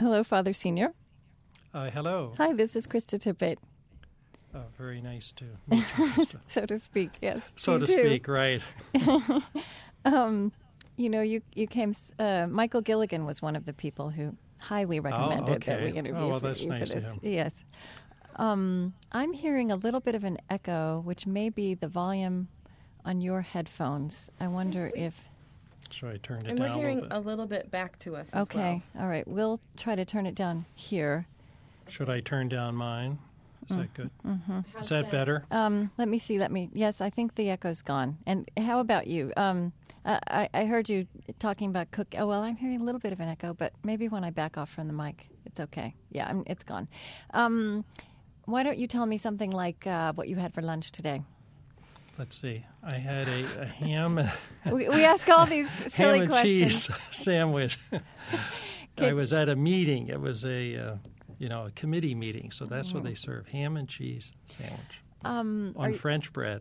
Hello, Father Senior. Uh, hello. Hi, this is Krista Tippett, Uh, very nice to meet you. So to speak. Yes. so you to too. speak, right? Um, you know, you you came. Uh, Michael Gilligan was one of the people who highly recommended that okay. we interview Oh, well, for that's you nice for of this. him. Yes. Um, I'm hearing a little bit of an echo, which may be the volume on your headphones. I wonder if. So I turned it And we're down a hearing little bit. a little bit back to us. as Okay. All right. We'll try to turn it down here. Should I turn down mine? Is Mm. that good? well. Is that better? Um, let me see. Let me. Yes, I think the echo's gone. And how about you? Um, I, I- I heard you talking about cook. Oh well, I'm hearing a little bit of an echo, but maybe when I back off from the mic, it's okay. Yeah, I'm, it's gone. Um, why don't you tell me something like uh, what you had for lunch today? Let's see. I had a, a ham, ham We, we ask all these silly ham and questions. cheese sandwich. I was at a meeting. It was a uh, you know a committee meeting, so that's what they serve: ham and cheese sandwich Um, on you, French bread.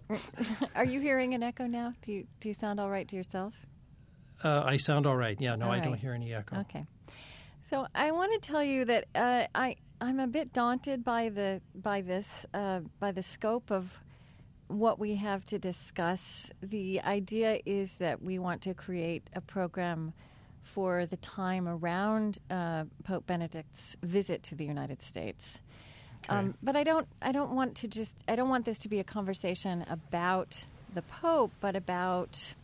are you hearing an echo now? Do you do you sound all right to yourself? Uh, I sound all right. Yeah, no, All I don't hear any echo. Okay. So I want to tell you that uh, I I'm a bit daunted by the by this uh, by the scope of what we have to discuss. The idea is that we want to create a program for the time around uh, Pope Benedict's visit to the United States. Um, but I don't I don't want to just I don't want this to be a conversation about the Pope, but about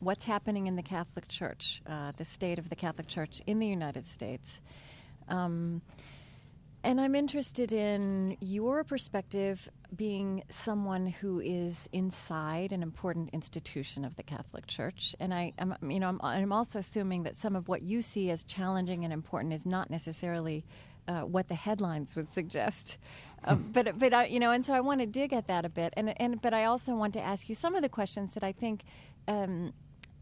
what's happening in the Catholic Church, uh, the state of the Catholic Church in the United States. Um, and I'm interested in your perspective being someone who is inside an important institution of the Catholic Church. And I, am you know, I'm, I'm also assuming that some of what you see as challenging and important is not necessarily uh, what the headlines would suggest. Um, but, but I, you know, and so I want to dig at that a bit. And, and, but I also want to ask you some of the questions that I think um,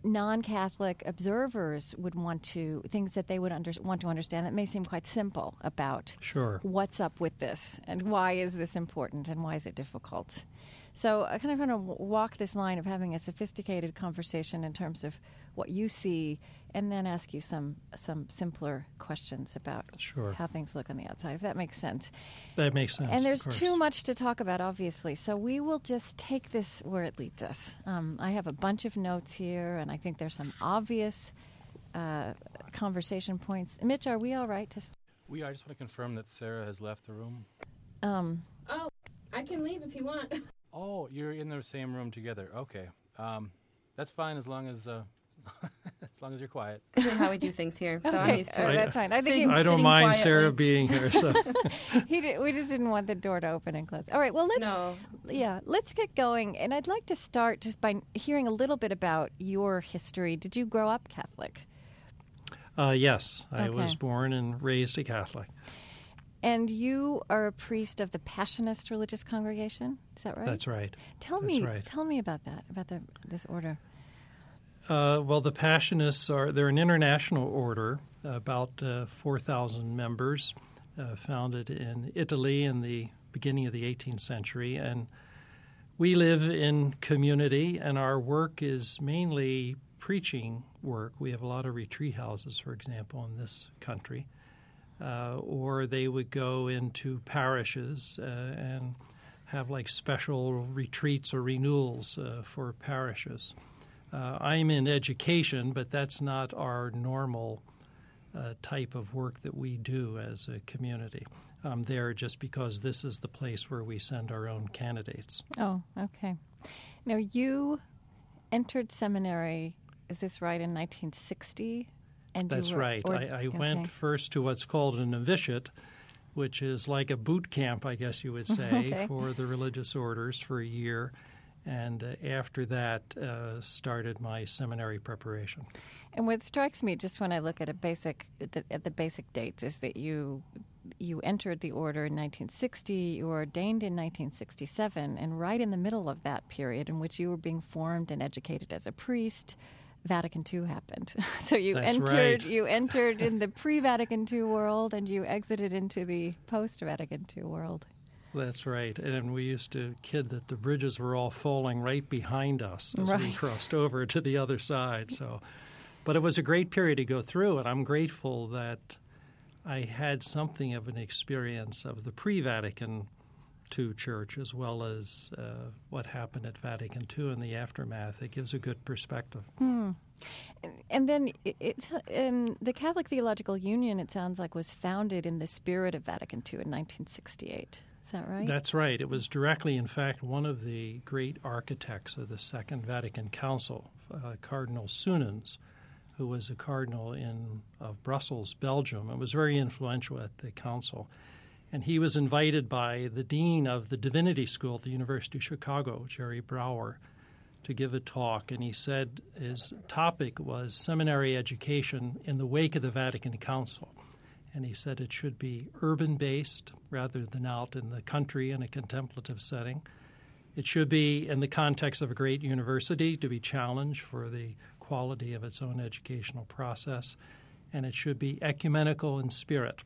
non-Catholic observers would want to things that they would under, want to understand that may seem quite simple about Sure. what's up with this and why is this important and why is it difficult. So I kind of want to walk this line of having a sophisticated conversation in terms of what you see, and then ask you some some simpler questions about Sure. how things look on the outside, if that makes sense. That makes sense. And there's course. too much to talk about, obviously. So we will just take this where it leads us. Um, I have a bunch of notes here, and I think there's some obvious uh, conversation points. Mitch, are we all right? To st- We are. I just want to confirm that Sarah has left the room. um, Oh, I can leave if you want. Oh, you're in the same room together. Okay. Um, that's fine as long as uh, as long as you're quiet. this is how we do things here. So I'm used to it. that's fine. I think Sitting- he, I don't sitting mind Sarah being here. So he did, we just didn't want the door to open and close. All right, well, let's No. yeah, let's get going. And I'd like to start just by hearing a little bit about your history. Did you grow up Catholic? uh, yes, I was born and raised a Catholic. And you are a priest of the Passionist religious congregation. Is that right? That's right. Tell That's me, right. tell me about that, about the, this order. Uh, well, the Passionists are they're an international order, about uh, four thousand members, uh, founded in Italy in the beginning of the 18th century, and we live in community, and our work is mainly preaching work. We have a lot of retreat houses, for example, in this country, uh, or they would go into parishes uh, and have like special retreats or renewals uh, for parishes. Uh, I'm in education, but that's not our normal uh, type of work that we do as a community. I'm there just because this is the place where we send our own candidates. Oh, okay. Now you entered seminary. Is this right in 1960? And you That's were- right. or- I, I okay. went first to what's called a novitiate, which is like a boot camp, I guess you would say, Okay. for the religious orders for a year. And uh, after that, uh, started my seminary preparation. And what strikes me, just when I look at a basic at the, at the basic dates, is that you you entered the order in 1960, you were ordained in 1967, and right in the middle of that period in which you were being formed and educated as a priest, Vatican II happened. so you That's entered right. you entered in the pre-Vatican II world, and you exited into the post-Vatican II world. That's right. And we used to kid that the bridges were all falling right behind us as we crossed over to the other side. So, but it was a great period to go through, and I'm grateful that I had something of an experience of the pre Vatican II church as well as uh, what happened at Vatican II in the aftermath. It gives a good perspective. Hmm. And then it's um, the Catholic Theological Union. It sounds like was founded in the spirit of Vatican II in 1968. Is that right? That's right. It was directly, in fact, one of the great architects of the Second Vatican Council, uh, Cardinal Suenens, who was a cardinal in of Brussels, Belgium, and was very influential at the council. And he was invited by the dean of the Divinity School at the University of Chicago, Jerry Brauer, to give a talk. And he said his topic was seminary education in the wake of the Vatican Council. And he said it should be urban based rather than out in the country in a contemplative setting. It should be in the context of a great university to be challenged for the quality of its own educational process. And it should be ecumenical in spirit.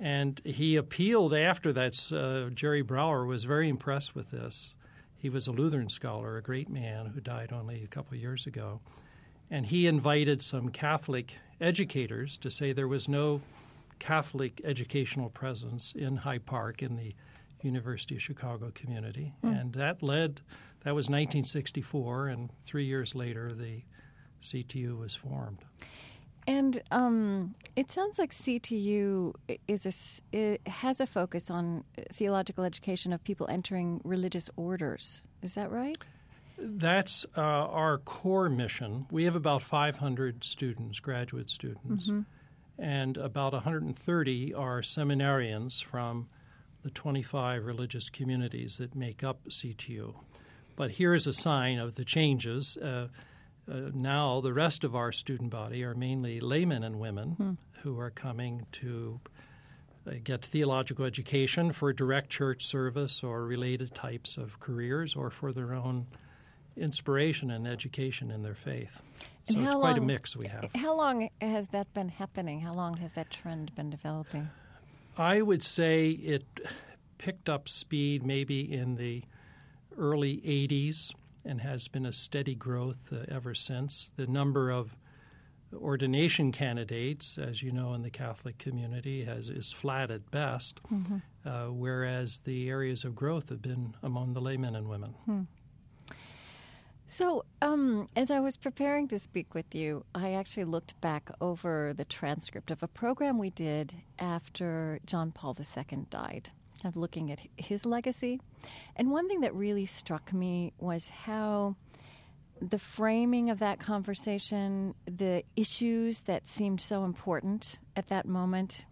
And he appealed after that. Uh, Jerry Brauer was very impressed with this. He was a Lutheran scholar, a great man who died only a couple years ago. And he invited some Catholic educators to say there was no Catholic educational presence in Hyde Park in the University of Chicago community. Mm. And that led, that was 1964, and three years later, the CTU was formed. And um, it sounds like CTU is a, has a focus on theological education of people entering religious orders. Is that right? That's uh, our core mission. We have about 500 students, graduate students, mm-hmm. And about 130 are seminarians from the 25 religious communities that make up CTU. But here's a sign of the changes. Uh, uh, now the rest of our student body are mainly laymen and women hmm. who are coming to uh, get theological education for direct church service or related types of careers or for their own inspiration and education in their faith. And so it's long, quite a mix we have. How long has that been happening? How long has that trend been developing? I would say it picked up speed maybe in the early 80s and has been a steady growth uh, ever since. The number of ordination candidates, as you know, in the Catholic community, has is flat at best, mm-hmm. uh, whereas the areas of growth have been among the laymen and women. Hmm. So, um, as I was preparing to speak with you, I actually looked back over the transcript of a program we did after John Paul II died of looking at his legacy. And one thing that really struck me was how the framing of that conversation, the issues that seemed so important at that moment,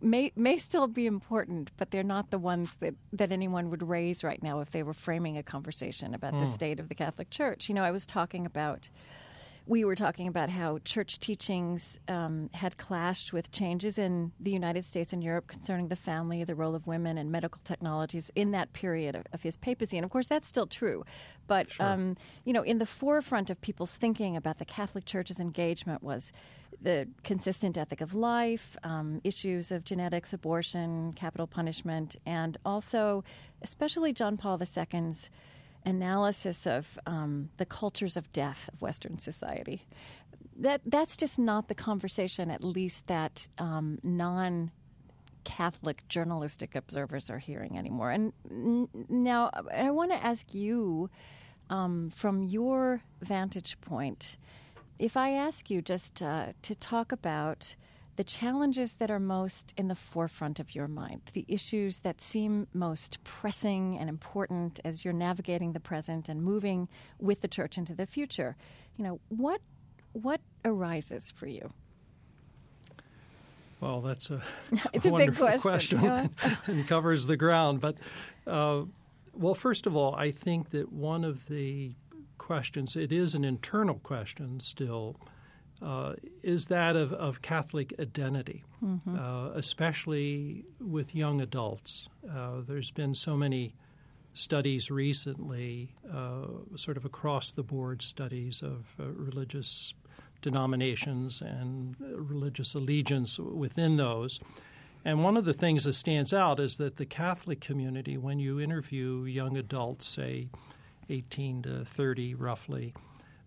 may may still be important, but they're not the ones that, that anyone would raise right now if they were framing a conversation about mm. the hmm. state of the Catholic Church. You know, I was talking about we were talking about how church teachings um, had clashed with changes in the United States and Europe concerning the family, the role of women, and medical technologies in that period of, of his papacy. And of course, that's still true. But, sure. um, you know, in the forefront of people's thinking about the Catholic Church's engagement was the consistent ethic of life, um, issues of genetics, abortion, capital punishment, and also, especially John Paul II's analysis of um, the cultures of death of Western society. That that's just not the conversation, at least that um, non. Catholic journalistic observers are hearing anymore. And n- now I want to ask you, um, from your vantage point, if I ask you just uh, to talk about the challenges that are most in the forefront of your mind, the issues that seem most pressing and important as you're navigating the present and moving with the church into the future. You know, what what arises for you? Well, that's a, it's a, big question, question yeah. and covers the ground. But uh, well, first of all, I think that one of the questions it is an internal question still uh, is that of, of Catholic identity, mm-hmm. uh, especially with young adults. Uh, there's been so many studies recently, uh, sort of across the board studies of uh, religious denominations and religious allegiance within those. And one of the things that stands out is that the Catholic community, when you interview young adults, say 18 to 30 roughly,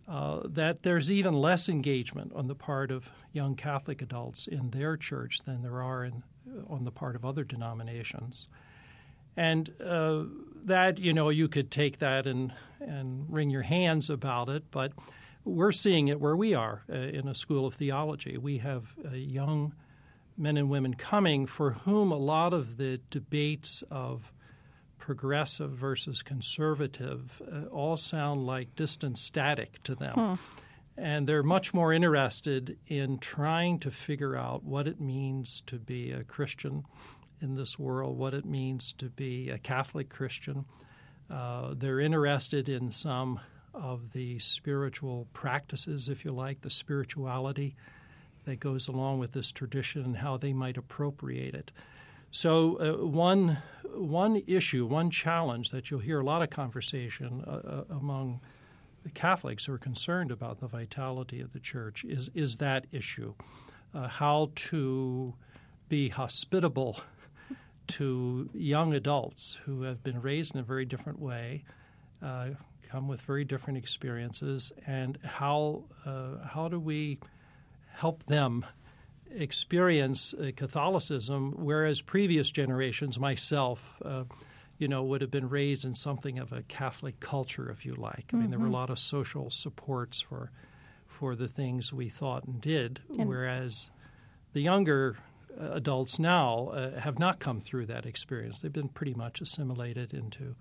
uh, that there's even less engagement on the part of young Catholic adults in their church than there are in, on the part of other denominations. And uh, that, you know, you could take that and, and wring your hands about it, but we're seeing it where we are uh, in a school of theology. We have uh, young men and women coming for whom a lot of the debates of progressive versus conservative uh, all sound like distant static to them. Hmm. And they're much more interested in trying to figure out what it means to be a Christian in this world, what it means to be a Catholic Christian. Uh, they're interested in some of the spiritual practices, if you like, the spirituality that goes along with this tradition and how they might appropriate it. So, uh, one, one issue, one challenge that you'll hear a lot of conversation uh, uh, among the Catholics who are concerned about the vitality of the church is, is that issue uh, how to be hospitable to young adults who have been raised in a very different way, uh, come with very different experiences, and how uh, how do we help them experience uh, Catholicism, whereas previous generations, myself, uh, you know, would have been raised in something of a Catholic culture, if you like. I mean, mm-hmm. there were a mm-hmm. lot of social supports for for the things we thought and did, and whereas the younger uh, adults now uh, have not come through that experience. They've been pretty much assimilated into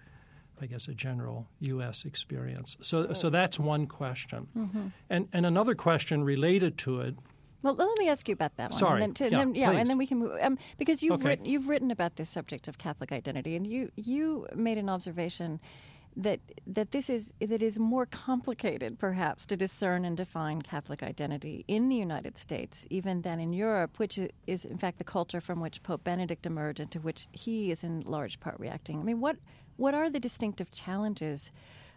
I guess, a general U.S. experience. So, so that's one question. Mm-hmm. And, and another question related to it. Well, let me ask you about that one. Sorry. And then to, yeah, then, yeah and then we can move. Um, because you've, okay. written, you've written about this subject of Catholic identity, and you, you made an observation that that this is that is more complicated perhaps to discern and define Catholic identity in the United States even than in Europe, which is in fact the culture from which Pope Benedict emerged and to which he is in large part reacting. I mean, what what are the distinctive challenges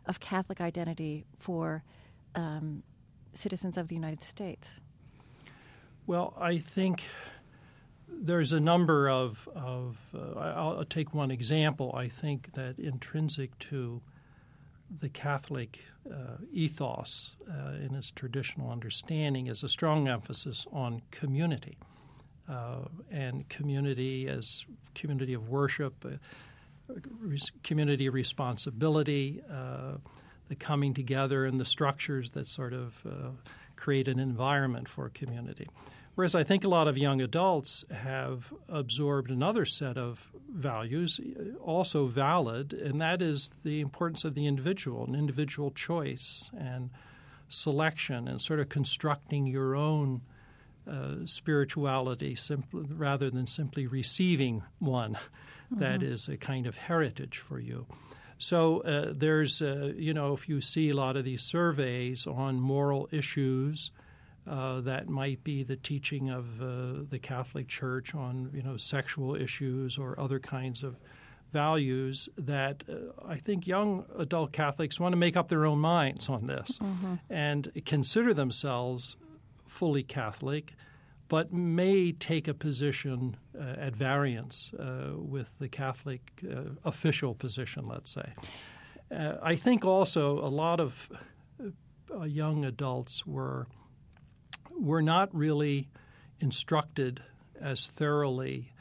of Catholic identity for um, citizens of the United States? Well, I think there's a number of, of uh, I'll take one example. I think that intrinsic to the Catholic uh, ethos uh, in its traditional understanding is a strong emphasis on community. Uh, and community as community of worship, uh, community responsibility, uh, the coming together, and the structures that sort of create an environment for a community. Whereas I think a lot of young adults have absorbed another set of values, also valid, and that is the importance of the individual, an individual choice and selection, and sort of constructing your own uh, spirituality simply, rather than simply receiving one that mm-hmm. is a kind of heritage for you. So uh, there's, uh, you know, if you see a lot of these surveys on moral issues, uh, that might be the teaching of uh, the Catholic Church on, you know, sexual issues or other kinds of values that uh, I think young adult Catholics want to make up their own minds on this mm-hmm. and consider themselves fully Catholic but may take a position uh, at variance uh, with the Catholic uh, official position, let's say. Uh, I think also a lot of uh, young adults were were not really instructed as thoroughly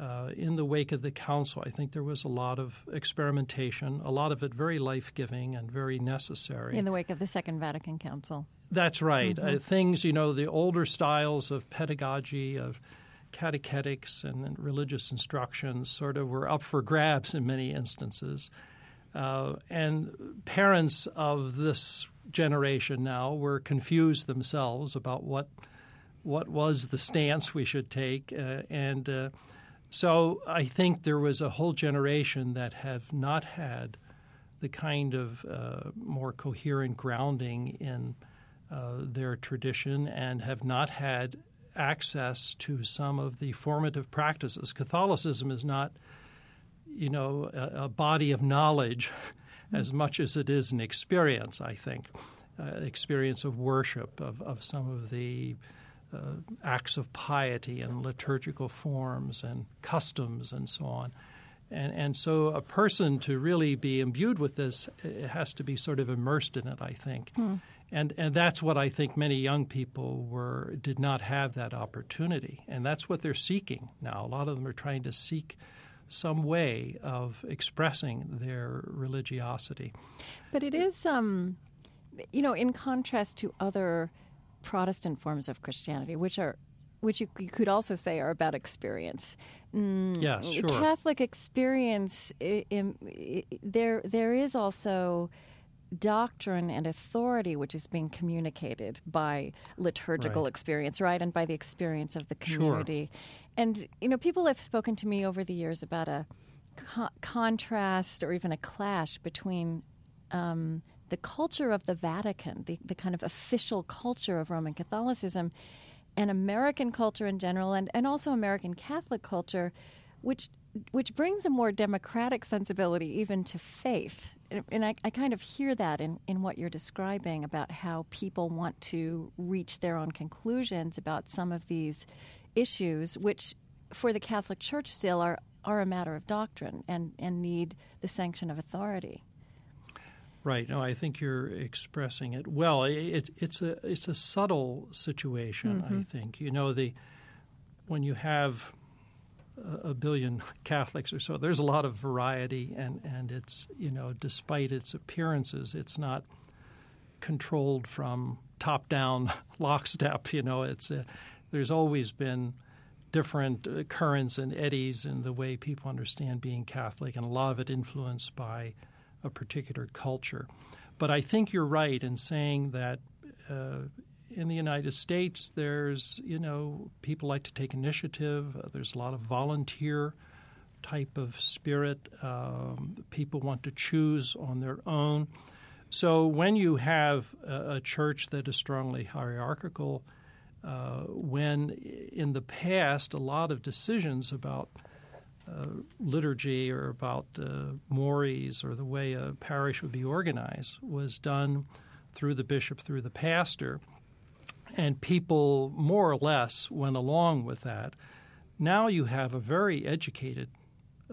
uh, in the wake of the council, I think there was a lot of experimentation, a lot of it very life giving and very necessary. In the wake of the Second Vatican Council. That's right. Mm-hmm. Uh, things, you know, the older styles of pedagogy, of catechetics and, and, religious instruction sort of were up for grabs in many instances. Uh, and parents of this generation now were confused themselves about what what was the stance we should take, uh, and uh, so I think there was a whole generation that have not had the kind of uh, more coherent grounding in uh, their tradition and have not had access to some of the formative practices. Catholicism is not, you know, a, a body of knowledge as much as it is an experience. I think, uh, experience of worship of, of some of the uh, acts of piety and liturgical forms and customs and so on. And, and so a person to really be imbued with this has to be sort of immersed in it, I think. Hmm. And, and that's what I think many young people were did not have that opportunity, and that's what they're seeking now. A lot of them are trying to seek some way of expressing their religiosity. But it is, um, you know, in contrast to other Protestant forms of Christianity, which are which you, you could also say are about experience. Mm, yeah, sure. Catholic experience, there there is also doctrine and authority which is being communicated by liturgical right. experience, right, and by the experience of the community. Sure. And you know, people have spoken to me over the years about a co- contrast or even a clash between um, the culture of the Vatican, the, the kind of official culture of Roman Catholicism, and American culture in general, and, and also American Catholic culture, which which brings a more democratic sensibility even to faith. And, and I, I, kind of hear that in, in what you're describing about how people want to reach their own conclusions about some of these issues, which for the Catholic Church still are, are a matter of doctrine and, and need the sanction of authority. Right. No, I think you're expressing it well. It, it's a it's a subtle situation. Mm-hmm. I think you know the when you have a billion Catholics or so, there's a lot of variety, and and it's you know despite its appearances, it's not controlled from top down lockstep. You know, it's a, there's always been different currents and eddies in the way people understand being Catholic, and a lot of it influenced by a particular culture. But I think you're right in saying that uh, in the United States, there's, you know, people like to take initiative. Uh, there's a lot of volunteer type of spirit. Um, people want to choose on their own. So when you have a, a church that is strongly hierarchical, uh, when in the past a lot of decisions about uh, liturgy or about uh, mores or the way a parish would be organized was done through the bishop, through the pastor, and people more or less went along with that. Now you have a very educated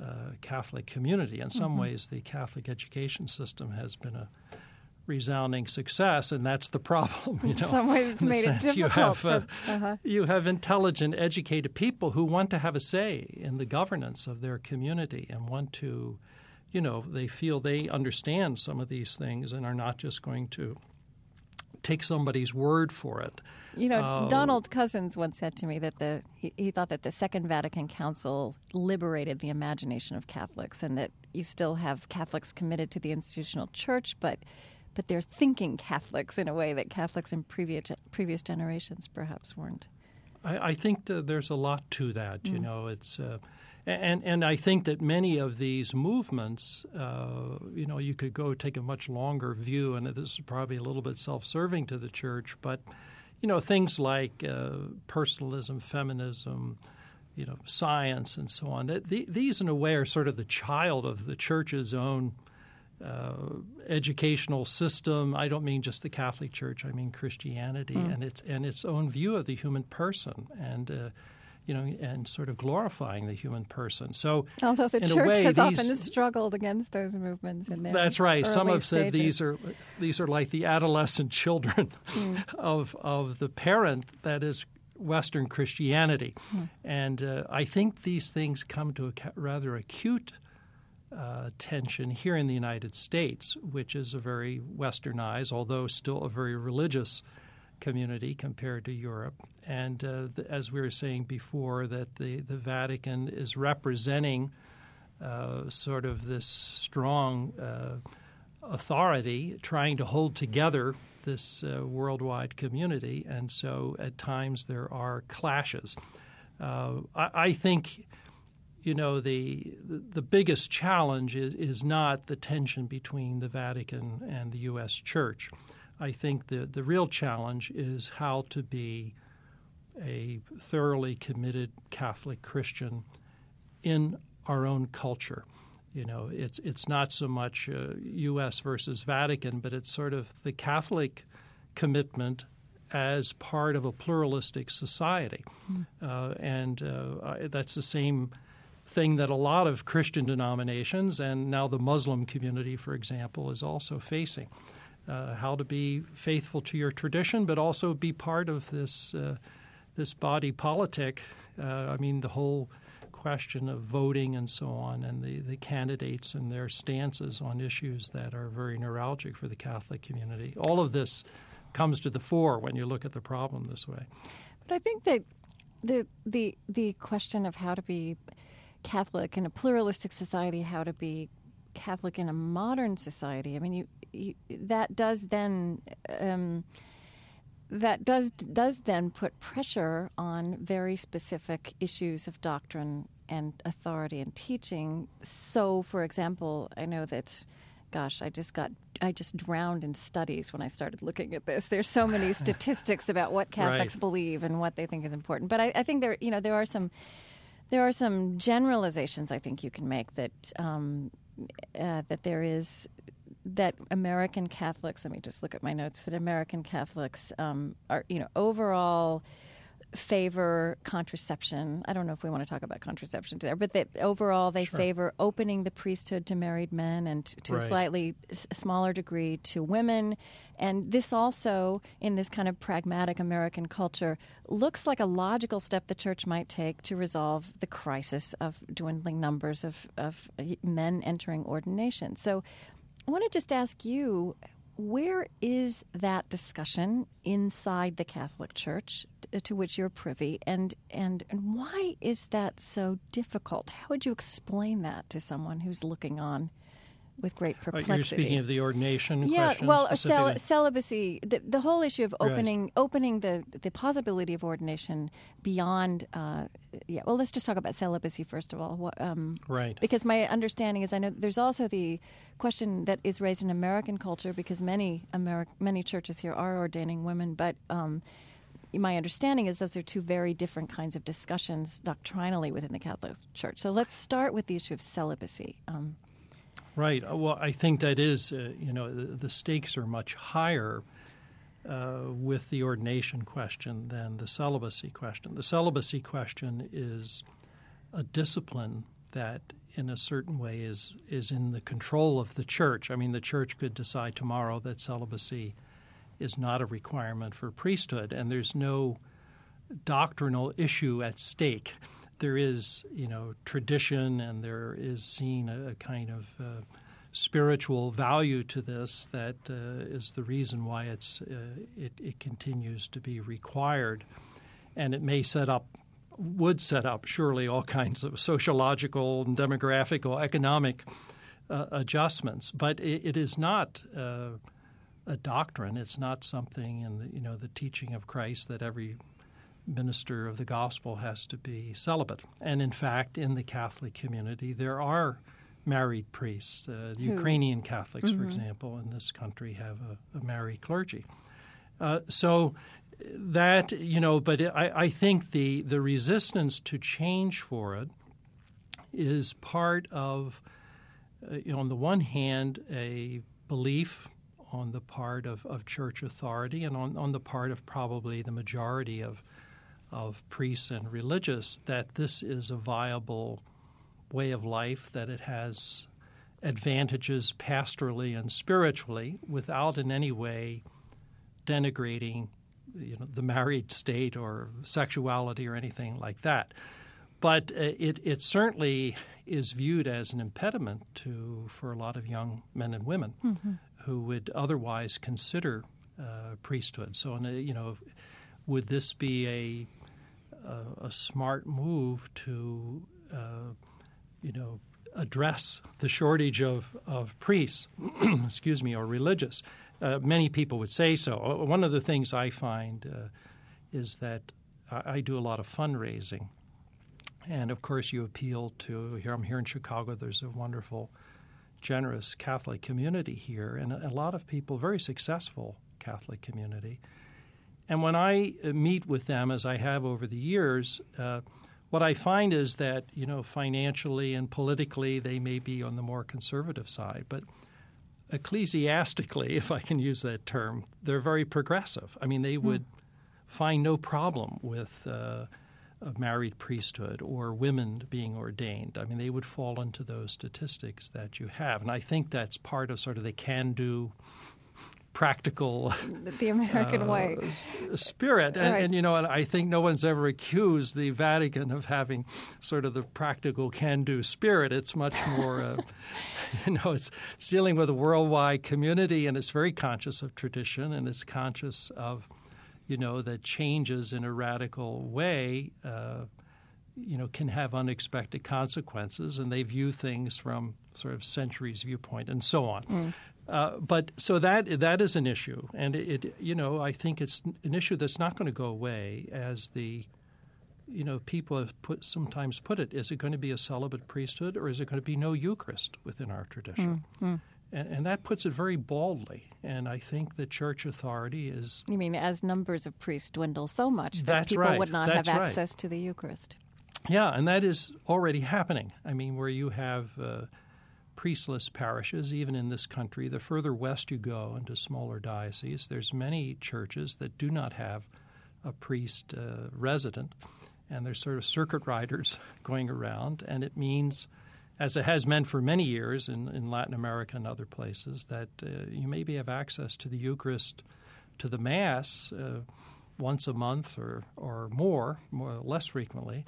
uh, Catholic community. In some mm-hmm. ways, the Catholic education system has been a resounding success, and that's the problem. You know, in some ways, it's made it difficult. You have, uh, uh-huh. you have intelligent, educated people who want to have a say in the governance of their community and want to, you know, they feel they understand some of these things and are not just going to take somebody's word for it. You know, uh, Donald Cozzens once said to me that the he, he, thought that the Second Vatican Council liberated the imagination of Catholics, and that you still have Catholics committed to the institutional church, but but they're thinking Catholics in a way that Catholics in previous previous generations perhaps weren't. I, I think there's a lot to that. Mm. You know, it's. Uh, and and I think that many of these movements, uh, you know, you could go take a much longer view, and this is probably a little bit self-serving to the church, but you know, things like uh, personalism, feminism, you know, science, and so on. The, these, in a way, are sort of the child of the church's own uh, educational system. I don't mean just the Catholic Church. I mean Christianity mm. and its and its own view of the human person and. You know, and sort of glorifying the human person. So, although the church way, has these, often struggled against those movements, in their that's right. Some have said stages. these are these are like the adolescent children mm. of of the parent that is Western Christianity, mm. and uh, I think these things come to a rather acute. Uh, tension here in the United States, which is a very westernized, although still a very religious community compared to Europe. And uh, the, as we were saying before, that the, the Vatican is representing uh, sort of this strong uh, authority trying to hold together this uh, worldwide community. And so at times there are clashes. Uh, I, I, think. You know the the biggest challenge is, is not the tension between the Vatican and the U.S. Church. I think the, the real challenge is how to be a thoroughly committed Catholic Christian in our own culture. You know, it's it's not so much uh, U.S. versus Vatican, but it's sort of the Catholic commitment as part of a pluralistic society, mm. uh, and uh, that's the same thing that a lot of Christian denominations and now the Muslim community, for example, is also facing. Uh, how to be faithful to your tradition, but also be part of this uh, this body politic. Uh, I mean, the whole question of voting and so on, and the, the candidates and their stances on issues that are very neuralgic for the Catholic community. All of this comes to the fore when you look at the problem this way. But I think that the the the question of how to be Catholic in a pluralistic society, how to be Catholic in a modern society. I mean, you, you that does then. Um, that does does then put pressure on very specific issues of doctrine and authority and teaching. So, for example, I know that gosh, I just got I just drowned in studies when I started looking at this. There's so many statistics about what Catholics right. believe and what they think is important. But I, I, think there you know there are some there are some generalizations I think you can make that um, uh, that there is that American Catholics. Let me just look at my notes. That American Catholics um, are you know overall favor contraception. I don't know if we want to talk about contraception today, but overall they sure. favor opening the priesthood to married men and to right. a slightly s- smaller degree to women. And this also, in this kind of pragmatic American culture, looks like a logical step the church might take to resolve the crisis of dwindling numbers of, of men entering ordination. So I want to just ask you where is that discussion inside the Catholic Church uh, to which you're privy, and, and and why is that so difficult? How would you explain that to someone who's looking on with great perplexity? Uh, you're speaking of the ordination yeah, well, cel- celibacy. The, the whole issue of Right. opening opening the the possibility of ordination beyond. Uh, yeah, well, let's just talk about celibacy first of all. What, um, right. because my understanding is I know there's also the question that is raised in American culture because many Ameri- many churches here are ordaining women, but um, my understanding is those are two very different kinds of discussions doctrinally within the Catholic Church. So let's start with the issue of celibacy. Um, Right. Uh, Well, I think that is, uh, you know, the, the stakes are much higher uh, with the ordination question than the celibacy question. The celibacy question is a discipline that, in a certain way, is is in the control of the church. I mean, the church could decide tomorrow that celibacy is not a requirement for priesthood, and there's no doctrinal issue at stake. There is, you know, tradition, and there is seen a, a kind of uh, spiritual value to this that uh, is the reason why it's uh, it, it continues to be required, and it may set up would set up surely all kinds of sociological and demographic or economic uh, adjustments, but it, it is not uh, a doctrine. It's not something in the you know the teaching of Christ that every minister of the gospel has to be celibate. And in fact, in the Catholic community, there are married priests. Uh, the Who? Ukrainian Catholics, for example, in this country have a, a married clergy. Uh, so that you know, but I, I think the the resistance to change for it is part of, uh, you know, on the one hand, a belief on the part of, of church authority and on, on the part of probably the majority of of priests and religious that this is a viable way of life, that it has advantages pastorally and spiritually without in any way denigrating you know, the married state or sexuality or anything like that. But uh, it, it certainly is viewed as an impediment to for a lot of young men and women who would otherwise consider uh, priesthood. So, in a, you know, would this be a a, a smart move to, uh, you know, address the shortage of, of priests, excuse me, or religious? Uh, many people would say so. Uh, One of the things I find uh, is that I, I do a lot of fundraising. And of course, you appeal to here. I'm here in Chicago. There's a wonderful, generous Catholic community here, and a, a lot of people, very successful Catholic community. And when I uh, meet with them, as I have over the years, uh, what I find is that you know financially and politically they may be on the more conservative side, but ecclesiastically, if I can use that term, they're very progressive. I mean, they would find no problem with uh, a married priesthood or women being ordained. I mean, they would fall into those statistics that you have, and I think that's part of sort of the can-do practical the American uh, way spirit. And, right. and, you know, and I think no one's ever accused the Vatican of having sort of the practical can-do spirit. It's much more, uh, you know, it's, it's dealing with a worldwide community, and it's very conscious of tradition, and it's conscious of, you know, that changes in a radical way. Uh, you know, can have unexpected consequences, and they view things from sort of centuries viewpoint, and so on. Mm. Uh, but so that that is an issue, and it, it, you know I think it's an issue that's not going to go away as the you know people have put sometimes put it. Is it going to be a celibate priesthood, or is it going to be no Eucharist within our tradition? Mm. And, and, that puts it very baldly. And I think the church authority is. You mean as numbers of priests dwindle so much that people right. would not that's have right. access to the Eucharist? Yeah, and that is already happening. I mean, where you have uh, priestless parishes, even in this country, the further west you go into smaller dioceses, there's many churches that do not have a priest uh, resident, and there's sort of circuit riders going around, and it means, as it has meant for many years in, in Latin America and other places, that uh, you maybe have access to the Eucharist, to the Mass uh, once a month or, or more, more less frequently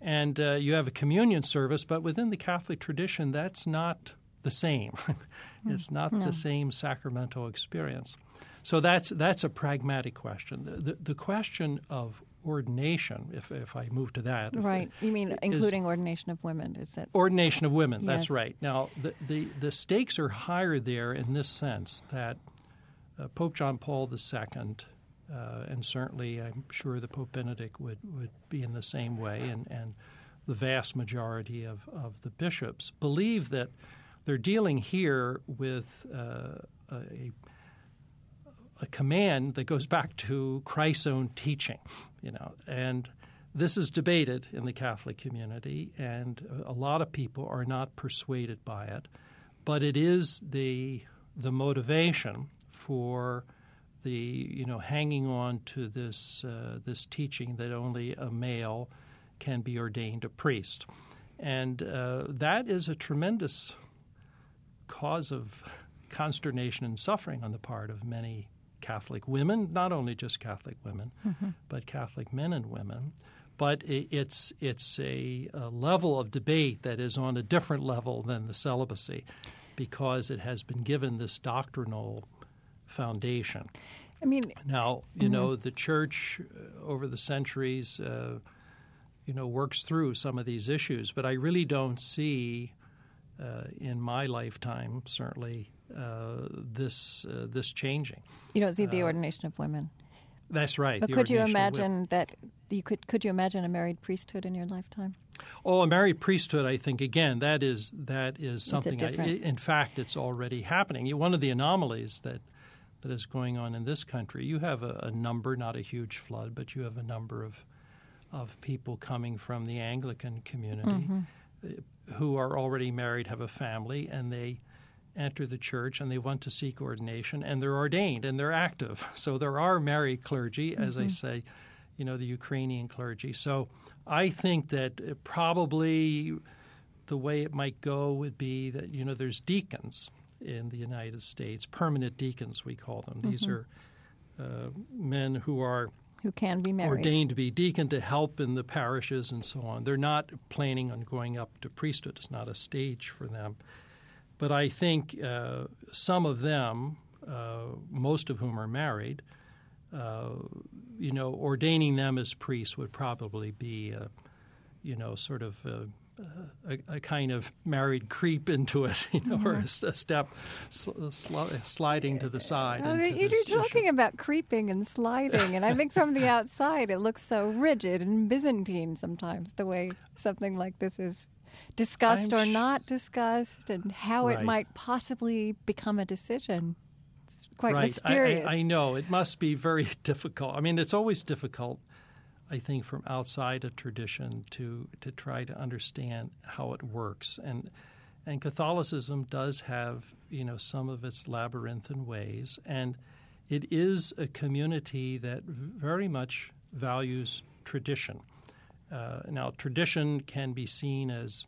and uh, you have a communion service, but within the Catholic tradition, that's not the same. it's not no. the same sacramental experience. So that's that's a pragmatic question. The, the, the question of ordination, if, if I move to that, right? It, you mean including ordination of women? Is it ordination of women? Yes. That's right. Now the, the the stakes are higher there in this sense that uh, Pope John Paul II uh, and certainly, I'm sure the Pope Benedict would, would be in the same way, and, and the vast majority of, of the bishops believe that they're dealing here with uh, a, a command that goes back to Christ's own teaching, you know, and this is debated in the Catholic community, and a lot of people are not persuaded by it, but it is the the motivation for the you know hanging on to this uh, this teaching that only a male can be ordained a priest, and uh, that is a tremendous cause of consternation and suffering on the part of many Catholic women, not only just Catholic women, mm-hmm. but Catholic men and women. But it's it's a, a level of debate that is on a different level than the celibacy, because it has been given this doctrinal foundation. I mean, now you mm-hmm. know the church uh, over the centuries, uh, you know, works through some of these issues, but I really don't see uh, in my lifetime, certainly, uh, this uh, this changing. You don't see the ordination of women. That's right. But could you imagine that you could could you imagine a married priesthood in your lifetime? Oh, a married priesthood. I think again that is that is something. I, in fact, it's already happening. One of the anomalies that that is going on in this country. You have a, a, number, not a huge flood, but you have a number of of people coming from the Anglican community mm-hmm. who are already married, have a family, and they enter the church and they want to seek ordination, and they're ordained and they're active. So there are married clergy, mm-hmm. as I say, you know, the Ukrainian clergy. So I think that probably the way it might go would be that you know there's deacons in the United States, permanent deacons, we call them. Mm-hmm. These are uh, men who are who can be married. ordained to be deacon to help in the parishes and so on. They're not planning on going up to priesthood. It's not a stage for them. But I think uh, some of them, uh, most of whom are married, uh, you know, ordaining them as priests would probably be, you know, sort of a, a, kind of married creep into it, you know, mm-hmm. or a, a step sl- sl- sliding to the side. Oh, you're talking issue. about creeping and sliding, and I think from the outside it looks so rigid and Byzantine sometimes, the way something like this is discussed I'm or sh- not discussed, and how right. it might possibly become a decision. It's quite right. mysterious. I, I, I know it must be very difficult. I mean, it's always difficult I think, from outside a tradition to to try to understand how it works. And and Catholicism does have you know some of its labyrinthine ways, and it is a community that very much values tradition. Uh, now, tradition can be seen as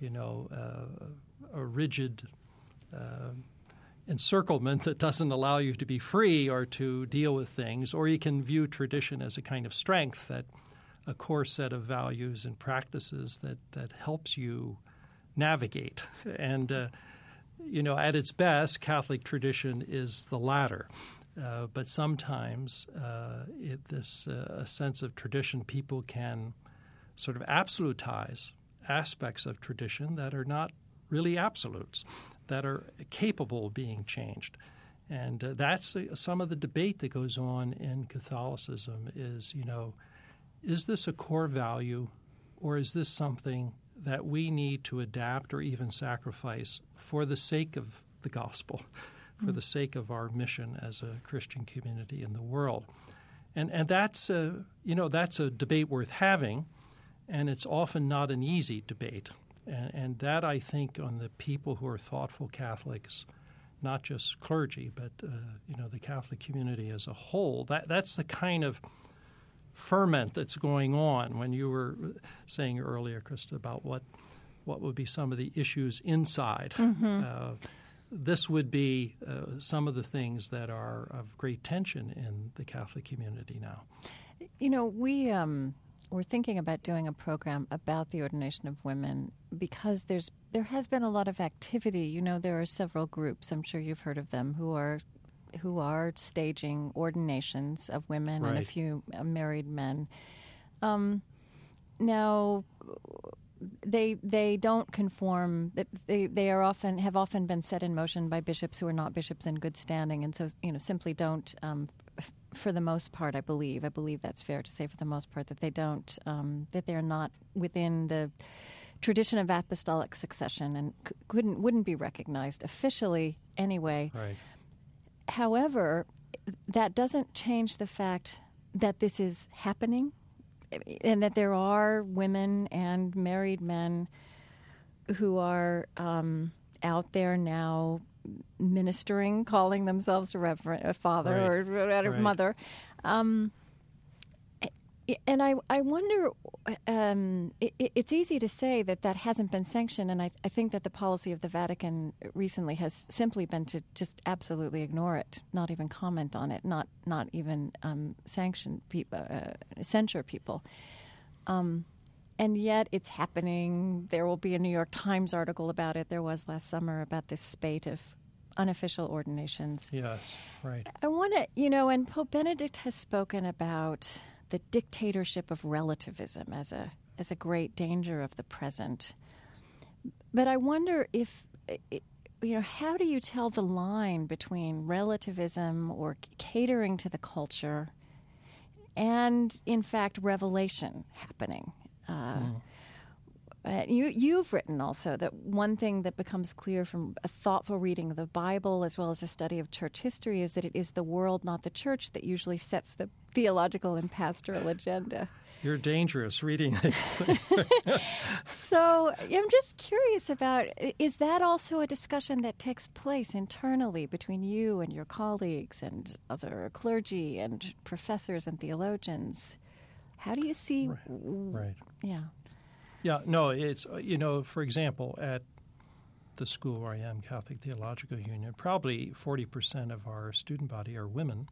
you know uh, a rigid. Uh, encirclement that doesn't allow you to be free or to deal with things, or you can view tradition as a kind of strength that a core set of values and practices that, that helps you navigate. And, uh, you know, at its best, Catholic tradition is the latter. Uh, but sometimes uh, it, this uh, sense of tradition, people can sort of absolutize aspects of tradition that are not really absolutes, that are capable of being changed. And uh, that's uh, some of the debate that goes on in Catholicism is, you know, is this a core value or is this something that we need to adapt or even sacrifice for the sake of the gospel, for mm-hmm. the sake of our mission as a Christian community in the world? And, and that's, a, you know, that's a debate worth having, and it's often not an easy debate. And, and that, I think, on the people who are thoughtful Catholics, not just clergy, but uh, you know the Catholic community as a whole. That that's the kind of ferment that's going on when you were saying earlier, Krista, about what what would be some of the issues inside. Mm-hmm. Uh, this would be uh, some of the things that are of great tension in the Catholic community now. You know, we um, we're thinking about doing a program about the ordination of women because there's there has been a lot of activity. You know, there are several groups. I'm sure you've heard of them who are who are staging ordinations of women right. and a few uh, married men. Um, now, they they don't conform. They they are often have often been set in motion by bishops who are not bishops in good standing, and so you know simply don't. Um, for the most part, I believe. I believe that's fair to say. For the most part, that they don't. Um, that they're not within the tradition of apostolic succession and c- couldn't wouldn't be recognized officially anyway. Right. However, that doesn't change the fact that this is happening and that there are women and married men who are um, out there now ministering, calling themselves a reverend, a father right. or a right. mother. Um, and I, I wonder, um, it, it's easy to say that that hasn't been sanctioned, and I, I, think that the policy of the Vatican recently has simply been to just absolutely ignore it, not even comment on it, not not even um, sanction people, uh, censure people. Um, and yet it's happening. There will be a New York Times article about it. There was last summer about this spate of unofficial ordinations. Yes, right. I want to, you know, and Pope Benedict has spoken about the dictatorship of relativism as a as a great danger of the present. But I wonder if you know how do you tell the line between relativism or catering to the culture and in fact revelation happening uh, mm. You, you've written also that one thing that becomes clear from a thoughtful reading of the Bible as well as a study of church history is that it is the world, not the church, that usually sets the theological and pastoral agenda. You're dangerous reading these so I'm just curious about is that also a discussion that takes place internally between you and your colleagues and other clergy and professors and theologians? How do you see? Right. right. Yeah. Yeah, no, it's, uh, you know, for example, at the school where I am, Catholic Theological Union, probably 40% of our student body are women.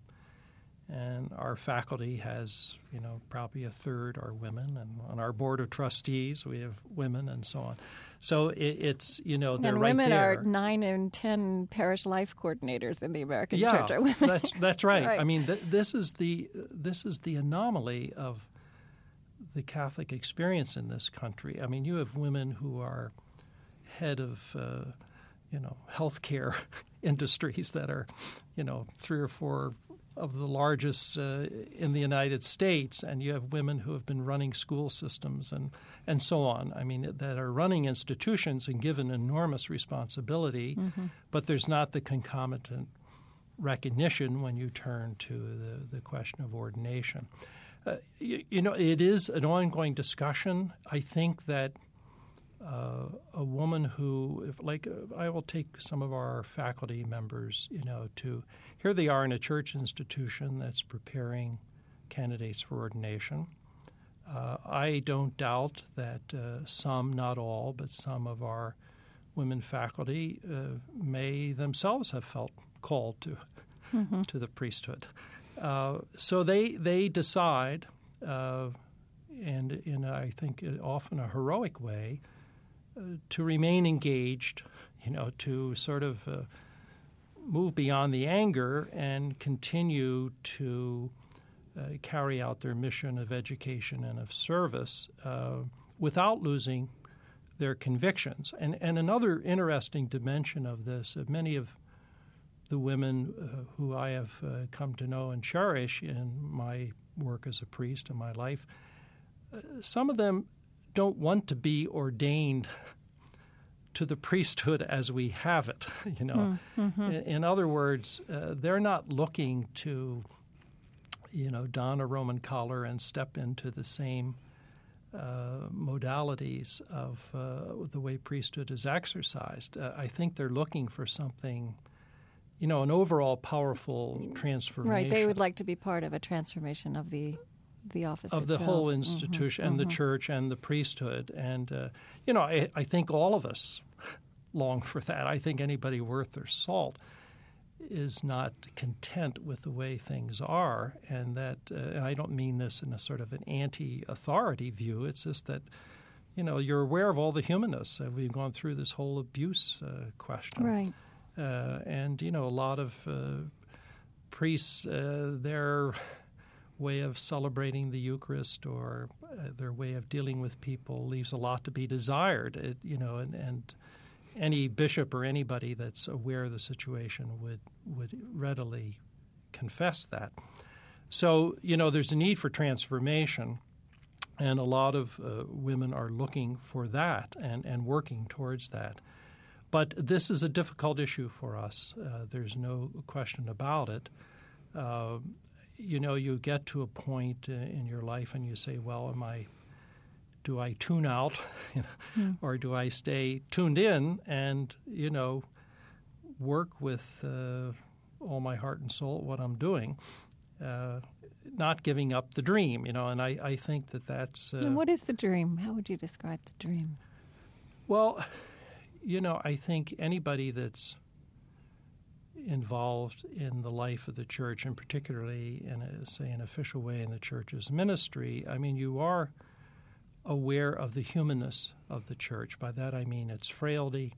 And our faculty has, you know, probably a third are women. And on our board of trustees, we have women and so on. So it, it's, you know, they're and right women there. are nine and ten parish life coordinators in the American yeah, Church. Are women. that's that's right. right. I mean, th- this is the this is the anomaly of the Catholic experience in this country. I mean, you have women who are head of, uh, you know, healthcare industries that are, you know, three or four of the largest uh, in the United States, and you have women who have been running school systems and and so on. I mean, that are running institutions and given enormous responsibility, mm-hmm. but there's not the concomitant recognition when you turn to the, the question of ordination. Uh, you, you, know, it is an ongoing discussion. I think that uh, a woman who, if, like, uh, I will take some of our faculty members, you know, to here they are in a church institution that's preparing candidates for ordination. Uh, I don't doubt that uh, some, not all, but some of our women faculty uh, may themselves have felt called to mm-hmm. to the priesthood. Uh, so they they decide, uh, and in I think often a heroic way, uh, to remain engaged. You know, to sort of uh, move beyond the anger and continue to uh, carry out their mission of education and of service without losing their convictions. And, and another interesting dimension of this, uh, many of the women uh, who I have uh, come to know and cherish in my work as a priest in my life, uh, some of them don't want to be ordained to the priesthood as we have it. You know, mm-hmm. in, in, other words, uh, they're not looking to, you know, don a Roman collar and step into the same uh, modalities of uh, the way priesthood is exercised. Uh, I think they're looking for something, you know, an overall powerful transformation. Right. They would like to be part of a transformation of the the office of itself. the whole institution mm-hmm. and mm-hmm. the church and the priesthood. And uh, you know, I, I think all of us long for that. I think anybody worth their salt is not content with the way things are, and that, uh, and I don't mean this in a sort of an anti-authority view. It's just that, you know, you're aware of all the humanness. Uh, we've gone through this whole abuse uh, question, right? Uh, and you know, a lot of uh, priests, uh, their way of celebrating the Eucharist or their way of dealing with people leaves a lot to be desired. It, you know, and, and any bishop or anybody that's aware of the situation would would readily confess that. So you know, there's a need for transformation, and a lot of uh, women are looking for that and and working towards that. But this is a difficult issue for us. Uh, there's no question about it. Uh, you know, you get to a point uh, in your life and you say, "Well, am I?" do I tune out, you know, mm. or do I stay tuned in and you know work with uh, all my heart and soul at what I'm doing, uh, not giving up the dream, you know. And I, I think that that's. Uh, what is the dream? How would you describe the dream? Well, you know, I think anybody that's involved in the life of the church, and particularly in a, say an official way in the church's ministry, I mean, you are aware of the humanness of the church. By that I mean its frailty,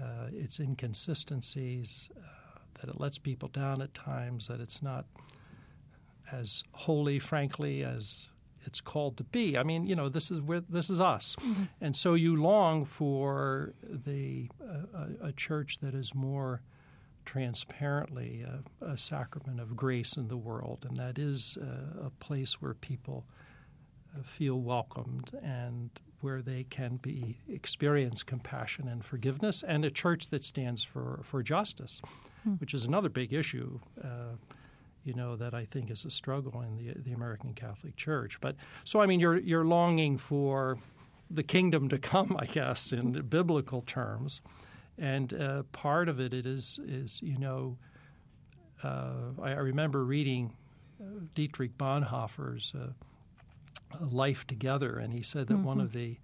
uh, its inconsistencies, uh, that it lets people down at times, that it's not as holy, frankly, as it's called to be. I mean, you know, this is where this is us, mm-hmm. and so you long for the uh, a, a, church that is more transparently a, a, sacrament of grace in the world, and that is uh, a place where people feel welcomed and where they can be experience compassion and forgiveness, and a church that stands for for justice, hmm. which is another big issue. Uh, you know that I think is a struggle in the the American Catholic Church. But so I mean, you're you're longing for the kingdom to come, I guess, in biblical terms, and uh, part of it, it is is you know, uh, I, I, remember reading uh, Dietrich Bonhoeffer's uh, life together. And he said that mm-hmm. one of the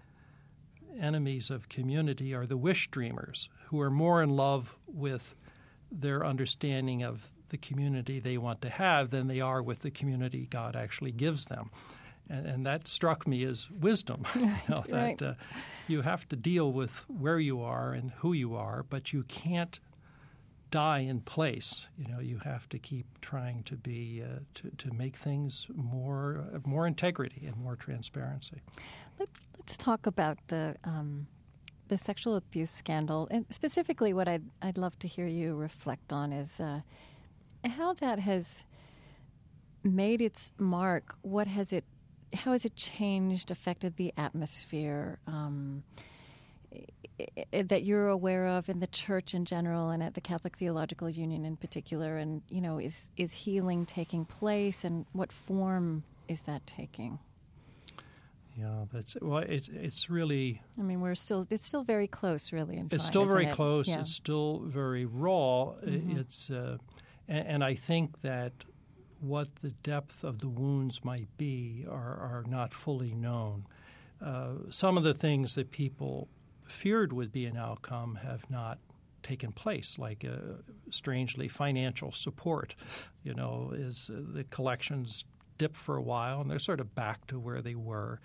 enemies of community are the wish dreamers, who are more in love with their understanding of the community they want to have than they are with the community God actually gives them. And, and that struck me as wisdom. you know, right. That uh, you have to deal with where you are and who you are, but you can't die in place. You know, you have to keep trying to be uh, to, to make things more uh, more integrity and more transparency. Let, us talk about the um, the sexual abuse scandal, and specifically, what I'd I'd love to hear you reflect on is uh, how that has made its mark. What has it? How has it changed? Affected the atmosphere? Um, that you're aware of in the church in general and at the Catholic Theological Union in particular and you know is is healing taking place and what form is that taking yeah that's well it's it's really I mean we're still it's still very close really in it's time, still very it? close yeah. it's still very raw mm-hmm. it's uh, and, and, I think that what the depth of the wounds might be are, are not fully known uh, some of the things that people feared would be an outcome have not taken place, like uh, strangely financial support. You know, is uh, the collections dip for a while and they're sort of back to where they were,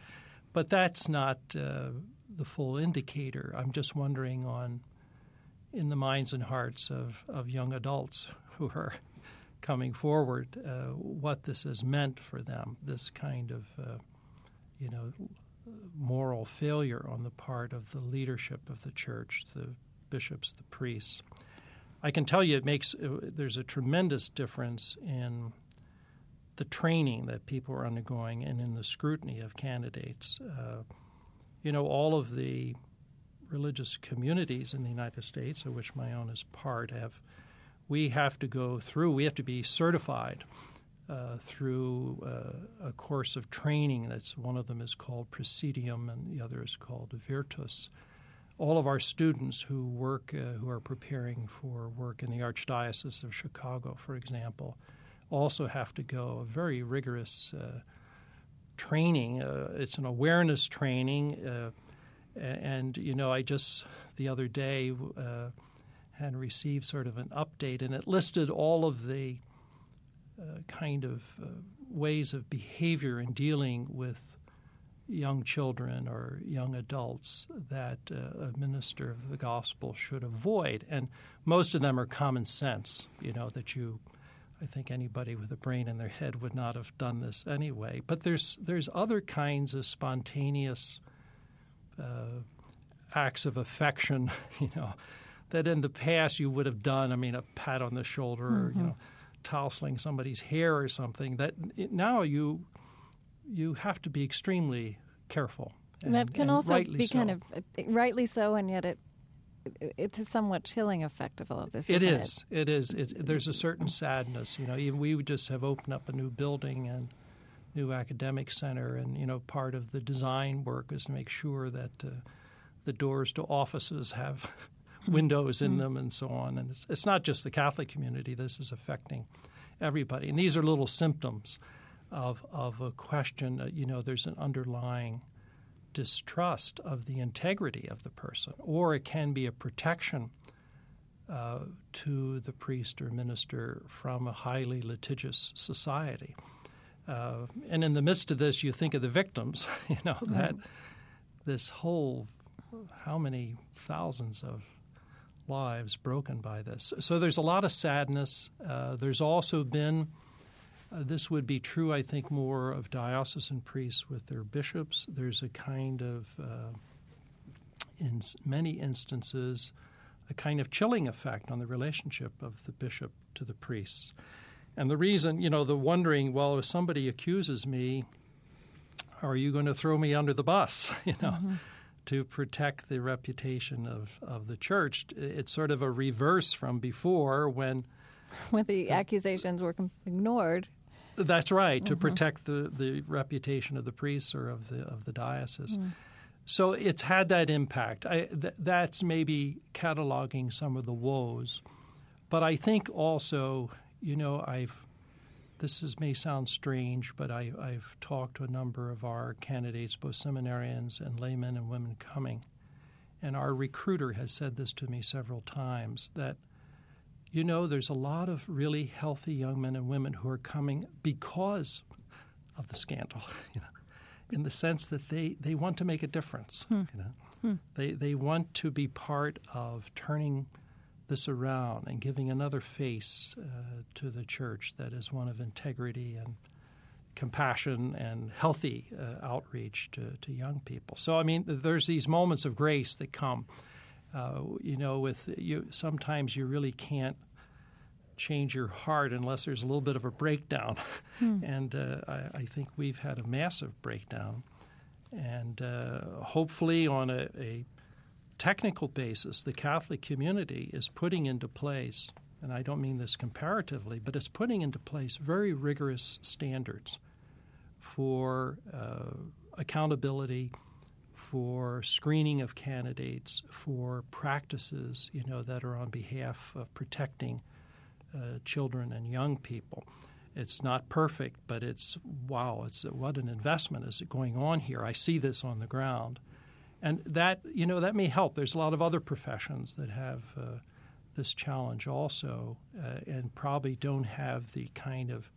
but that's not uh, the full indicator. I'm just wondering on in the minds and hearts of, of young adults who are coming forward uh, what this has meant for them, this kind of, uh, you know, moral failure on the part of the leadership of the church, the bishops, the priests. I can tell you it makes, uh, there's a tremendous difference in the training that people are undergoing and in the scrutiny of candidates. Uh, you know, all of the religious communities in the United States, of which my own is part, have we have to go through. We have to be certified uh, through uh, a course of training. That's one of them is called Praesidium, and the other is called Virtus. All of our students who work, uh, who are preparing for work in the Archdiocese of Chicago, for example, also have to go a very rigorous uh, training. Uh, it's an awareness training uh, and, you know, I just the other day had received sort of an update, and it listed all of the uh, kind of uh, ways of behavior in dealing with young children or young adults that uh, a minister of the gospel should avoid. And most of them are common sense, you know, that you. I think anybody with a brain in their head would not have done this anyway. But there's there's other kinds of spontaneous uh, acts of affection, you know, that in the past you would have done. I mean, a pat on the shoulder, mm-hmm. or you know, tousling somebody's hair or something. That now you you have to be extremely careful. And, that can also be so. kind of rightly so, and yet it it's a somewhat chilling effect of all of this. It is. It, it is. It, there's a certain sadness. You know, even we just have opened up a new building and new academic center, and you know, part of the design work is to make sure that uh, the doors to offices have windows in mm-hmm. them and so on. And it's, it's not just the Catholic community. This is affecting everybody, and these are little symptoms of of a question. Uh, you know, there's an underlying distrust of the integrity of the person, or it can be a protection. Uh, to the priest or minister from a highly litigious society. Uh, and in the midst of this, you think of the victims, you know, mm-hmm. that this whole, how many thousands of lives broken by this. So there's a lot of sadness. Uh, there's also been, uh, this would be true, I think, more of diocesan priests with their bishops. There's a kind of, uh, in many instances, a kind of chilling effect on the relationship of the bishop to the priests. And the reason, you know, the wondering, well, if somebody accuses me, are you going to throw me under the bus? You know, mm-hmm. To protect the reputation of, of the church. It's sort of a reverse from before when. When the accusations were ignored. That's right, to mm-hmm. protect the, the reputation of the priests or of the of the diocese. Mm. So it's had that impact. I, th- that's maybe cataloging some of the woes, but I think also you know, I've this is, may sound strange, but I, have talked to a number of our candidates, both seminarians and laymen and women coming. And our recruiter has said this to me several times that, you know, there's a lot of really healthy young men and women who are coming because of the scandal, you know, in the sense that they, they want to make a difference. Hmm. You know, hmm. they, they want to be part of turning – this around and giving another face uh, to the church that is one of integrity and compassion and healthy uh, outreach to, to young people. So, I mean, there's these moments of grace that come. Uh, you know, with you, sometimes you really can't change your heart unless there's a little bit of a breakdown. Hmm. and uh, I, I, think we've had a massive breakdown. And uh, hopefully, on a, a technical basis, the Catholic community is putting into place, and I don't mean this comparatively, but it's putting into place very rigorous standards for uh, accountability, for screening of candidates, for practices, you know, that are on behalf of protecting uh, children and young people. It's not perfect, but it's wow! It's what an investment is going on here. I see this on the ground, and that you know that may help. There's a lot of other professions that have uh, this challenge also, uh, and probably don't have the kind of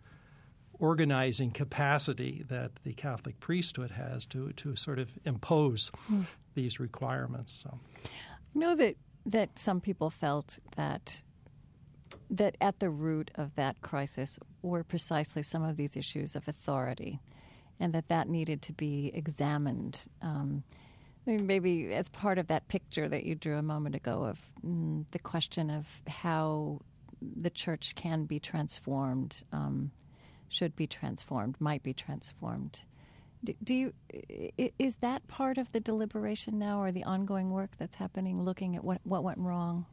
organizing capacity that the Catholic priesthood has to to sort of impose mm. these requirements. So, I know that that some people felt that that at the root of that crisis were precisely some of these issues of authority, and that that needed to be examined. Um, maybe as part of that picture that you drew a moment ago of mm, the question of how the church can be transformed, um, should be transformed, might be transformed. Do, do, you is that part of the deliberation now, or the ongoing work that's happening, looking at what what went wrong?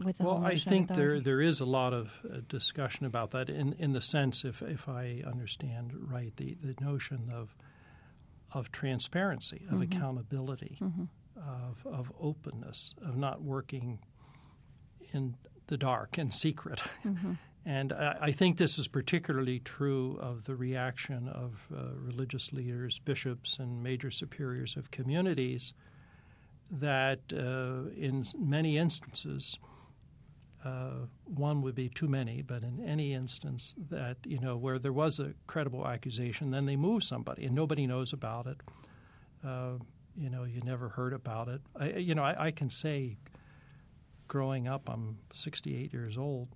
with the well, I think there there is a lot of uh, discussion about that in in the sense, if if I understand right, the the notion of of transparency, of mm-hmm. accountability, mm-hmm. of of openness, of not working in the dark and secret. Mm-hmm. And I, I, think this is particularly true of the reaction of uh, religious leaders, bishops, and major superiors of communities that uh, in many instances uh, one would be too many, but in any instance that you know where there was a credible accusation, then they move somebody and nobody knows about it. Uh, you know, you never heard about it. I, you know, I, I, can say, growing up, I'm 68 years old.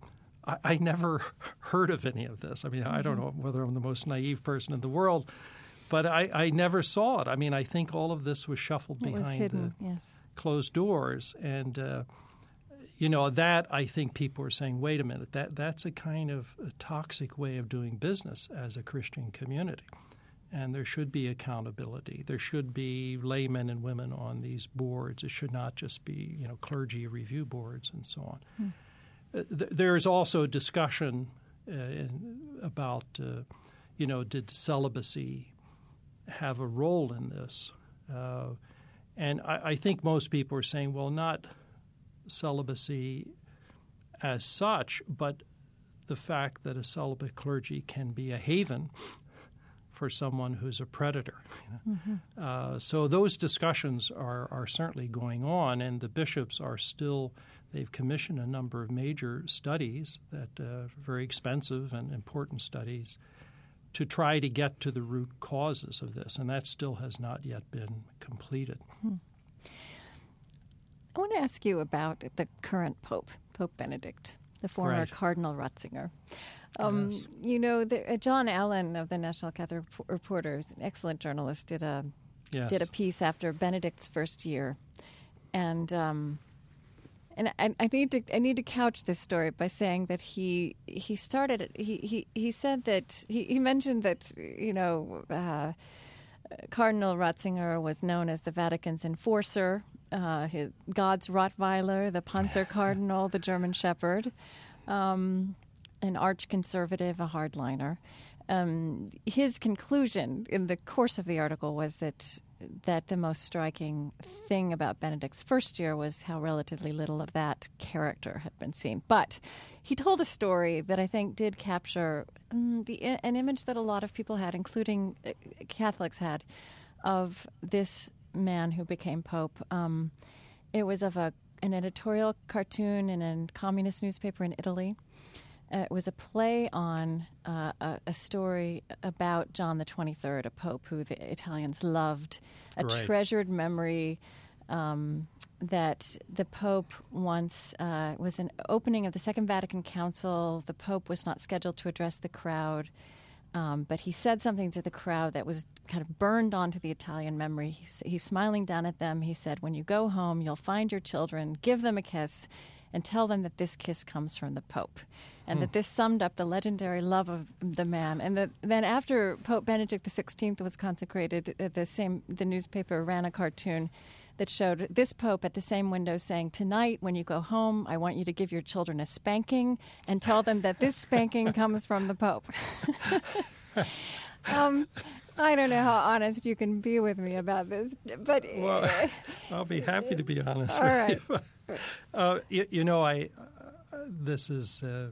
I, I never heard of any of this. I mean, mm-hmm. I don't mm-hmm. know whether I'm the most naive person in the world, but I, I never saw it. I mean, I think all of this was shuffled it behind was hidden, the yes. closed doors, and uh, you know that I think people are saying, wait a minute, that that's a kind of a toxic way of doing business as a Christian community, and there should be accountability. There should be laymen and women on these boards. It should not just be you know clergy review boards and so on. Hmm. Uh, th- there is also discussion uh, in, about uh, you know did celibacy have a role in this, uh, and I, I think most people are saying, well, not celibacy as such, but the fact that a celibate clergy can be a haven for someone who's a predator. You know? mm-hmm. uh, so those discussions are, are certainly going on, and the bishops are still. They've commissioned a number of major studies that uh, very expensive and important studies to try to get to the root causes of this, and that still has not yet been completed. Hmm. I want to ask you about the current Pope, Pope Benedict, the former right. Cardinal Ratzinger. Um, yes. You know, the, uh, John Allen of the National Catholic Reporter, an excellent journalist, did a yes. did a piece after Benedict's first year, and um, and I, I, need to I need to couch this story by saying that he he started he he, he said that he, he mentioned that you know. Uh, Cardinal Ratzinger was known as the Vatican's enforcer, uh, his, God's Rottweiler, the Panzer Cardinal, the German Shepherd, um, an arch conservative, a hardliner. Um, his conclusion in the course of the article was that that the most striking thing about Benedict's first year was how relatively little of that character had been seen. But he told a story that I think did capture um, the, an image that a lot of people had, including uh, Catholics had, of this man who became pope. Um, it was of a an editorial cartoon in a communist newspaper in Italy. Uh, it was a play on uh, a, a, story about John the 23rd, a pope who the Italians loved, a right. treasured memory um, that the Pope once uh, was an opening of the Second Vatican Council. The Pope was not scheduled to address the crowd. Um, but he said something to the crowd that was kind of burned onto the Italian memory. He's, he's, smiling down at them. He said, When you go home, you'll find your children, give them a kiss, and tell them that this kiss comes from the Pope. And hmm. that this summed up the legendary love of the man. And that then, after Pope Benedict XVI was consecrated, uh, the same the newspaper ran a cartoon that showed this Pope at the same window saying, Tonight, when you go home, I want you to give your children a spanking and tell them that this spanking comes from the Pope. um, I don't know how honest you can be with me about this, but. Well, uh, I'll be happy to be honest all right. you. Uh, you, you, know, I. Uh, this is. Uh,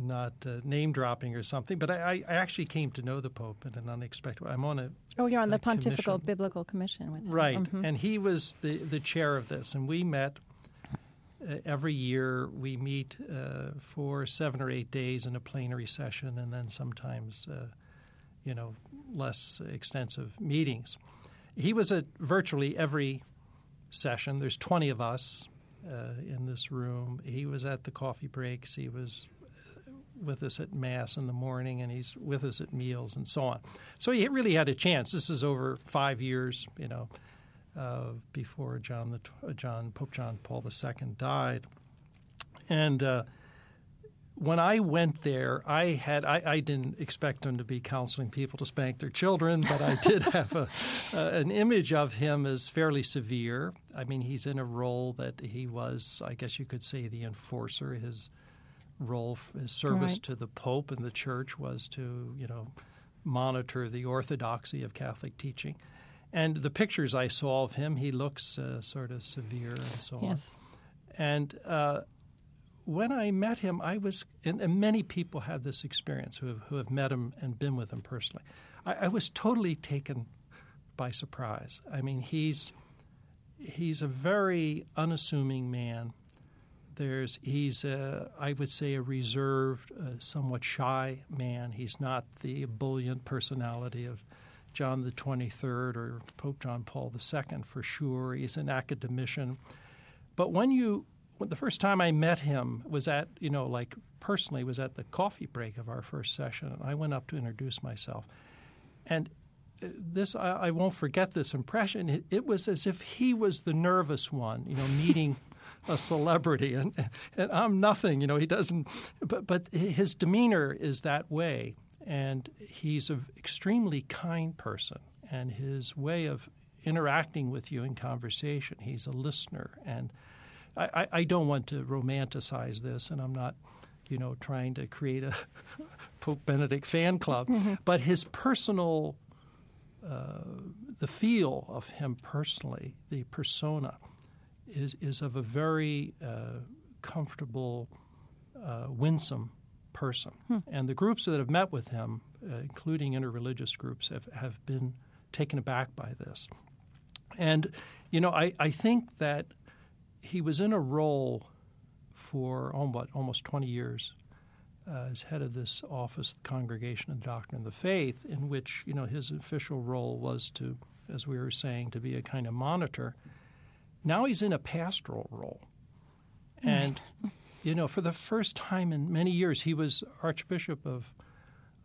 not uh, name dropping or something, but I, I actually came to know the Pope in an unexpected way. I'm on a Oh, you're on the Pontifical commission. Biblical Commission with him. right, Mhm. and he was the the chair of this, and we met uh, every year. We meet uh, for seven or eight days in a plenary session, and then sometimes, uh, you know, less extensive meetings. He was at virtually every session. There's 20 of us uh, in this room. He was at the coffee breaks. He was with us at mass in the morning, and he's with us at meals and so on. So he really had a chance. This is over five years, you know, uh, before John the uh, John Pope John Paul II died, and. Uh, when I went there, I had I, I didn't expect him to be counseling people to spank their children, but I did have a, uh, an image of him as fairly severe. I mean, he's in a role that he was, I guess you could say, the enforcer. His role, his service Right. to the Pope and the Church was to, you know, monitor the orthodoxy of Catholic teaching. And the pictures I saw of him, he looks uh, sort of severe and so on. Yes. And uh, when I met him, I was, and, and many people have this experience who have, who have met him and been with him personally. I, I was totally taken by surprise. I mean, he's he's a very unassuming man. There's he's a, I would say a reserved, uh, somewhat shy man. He's not the ebullient personality of John the Twenty Third or Pope John Paul II for sure. He's an academician. But when you, when the first time I met him was at, you know, like personally, was at the coffee break of our first session, and I went up to introduce myself, and uh, this I, I won't forget this impression. It, it was as if he was the nervous one, you know, meeting a celebrity, and and I'm nothing, you know. He doesn't, but but his demeanor is that way, and he's an extremely kind person, and his way of interacting with you in conversation, he's a listener, and I, I, I don't want to romanticize this, and I'm not, you know, trying to create a Pope Benedict fan club, but his personal, uh, the feel of him personally, the persona, is is of a very uh, comfortable, uh, winsome person, and the groups that have met with him, uh, including interreligious groups, have have been taken aback by this, and you know, I, I think that he was in a role for oh, what, almost 20 years uh, as head of this office, the Congregation of the Doctrine of the Faith, in which you know his official role was to, as we were saying, to be a kind of monitor. Now he's in a pastoral role, and you know, for the first time in many years, he was Archbishop of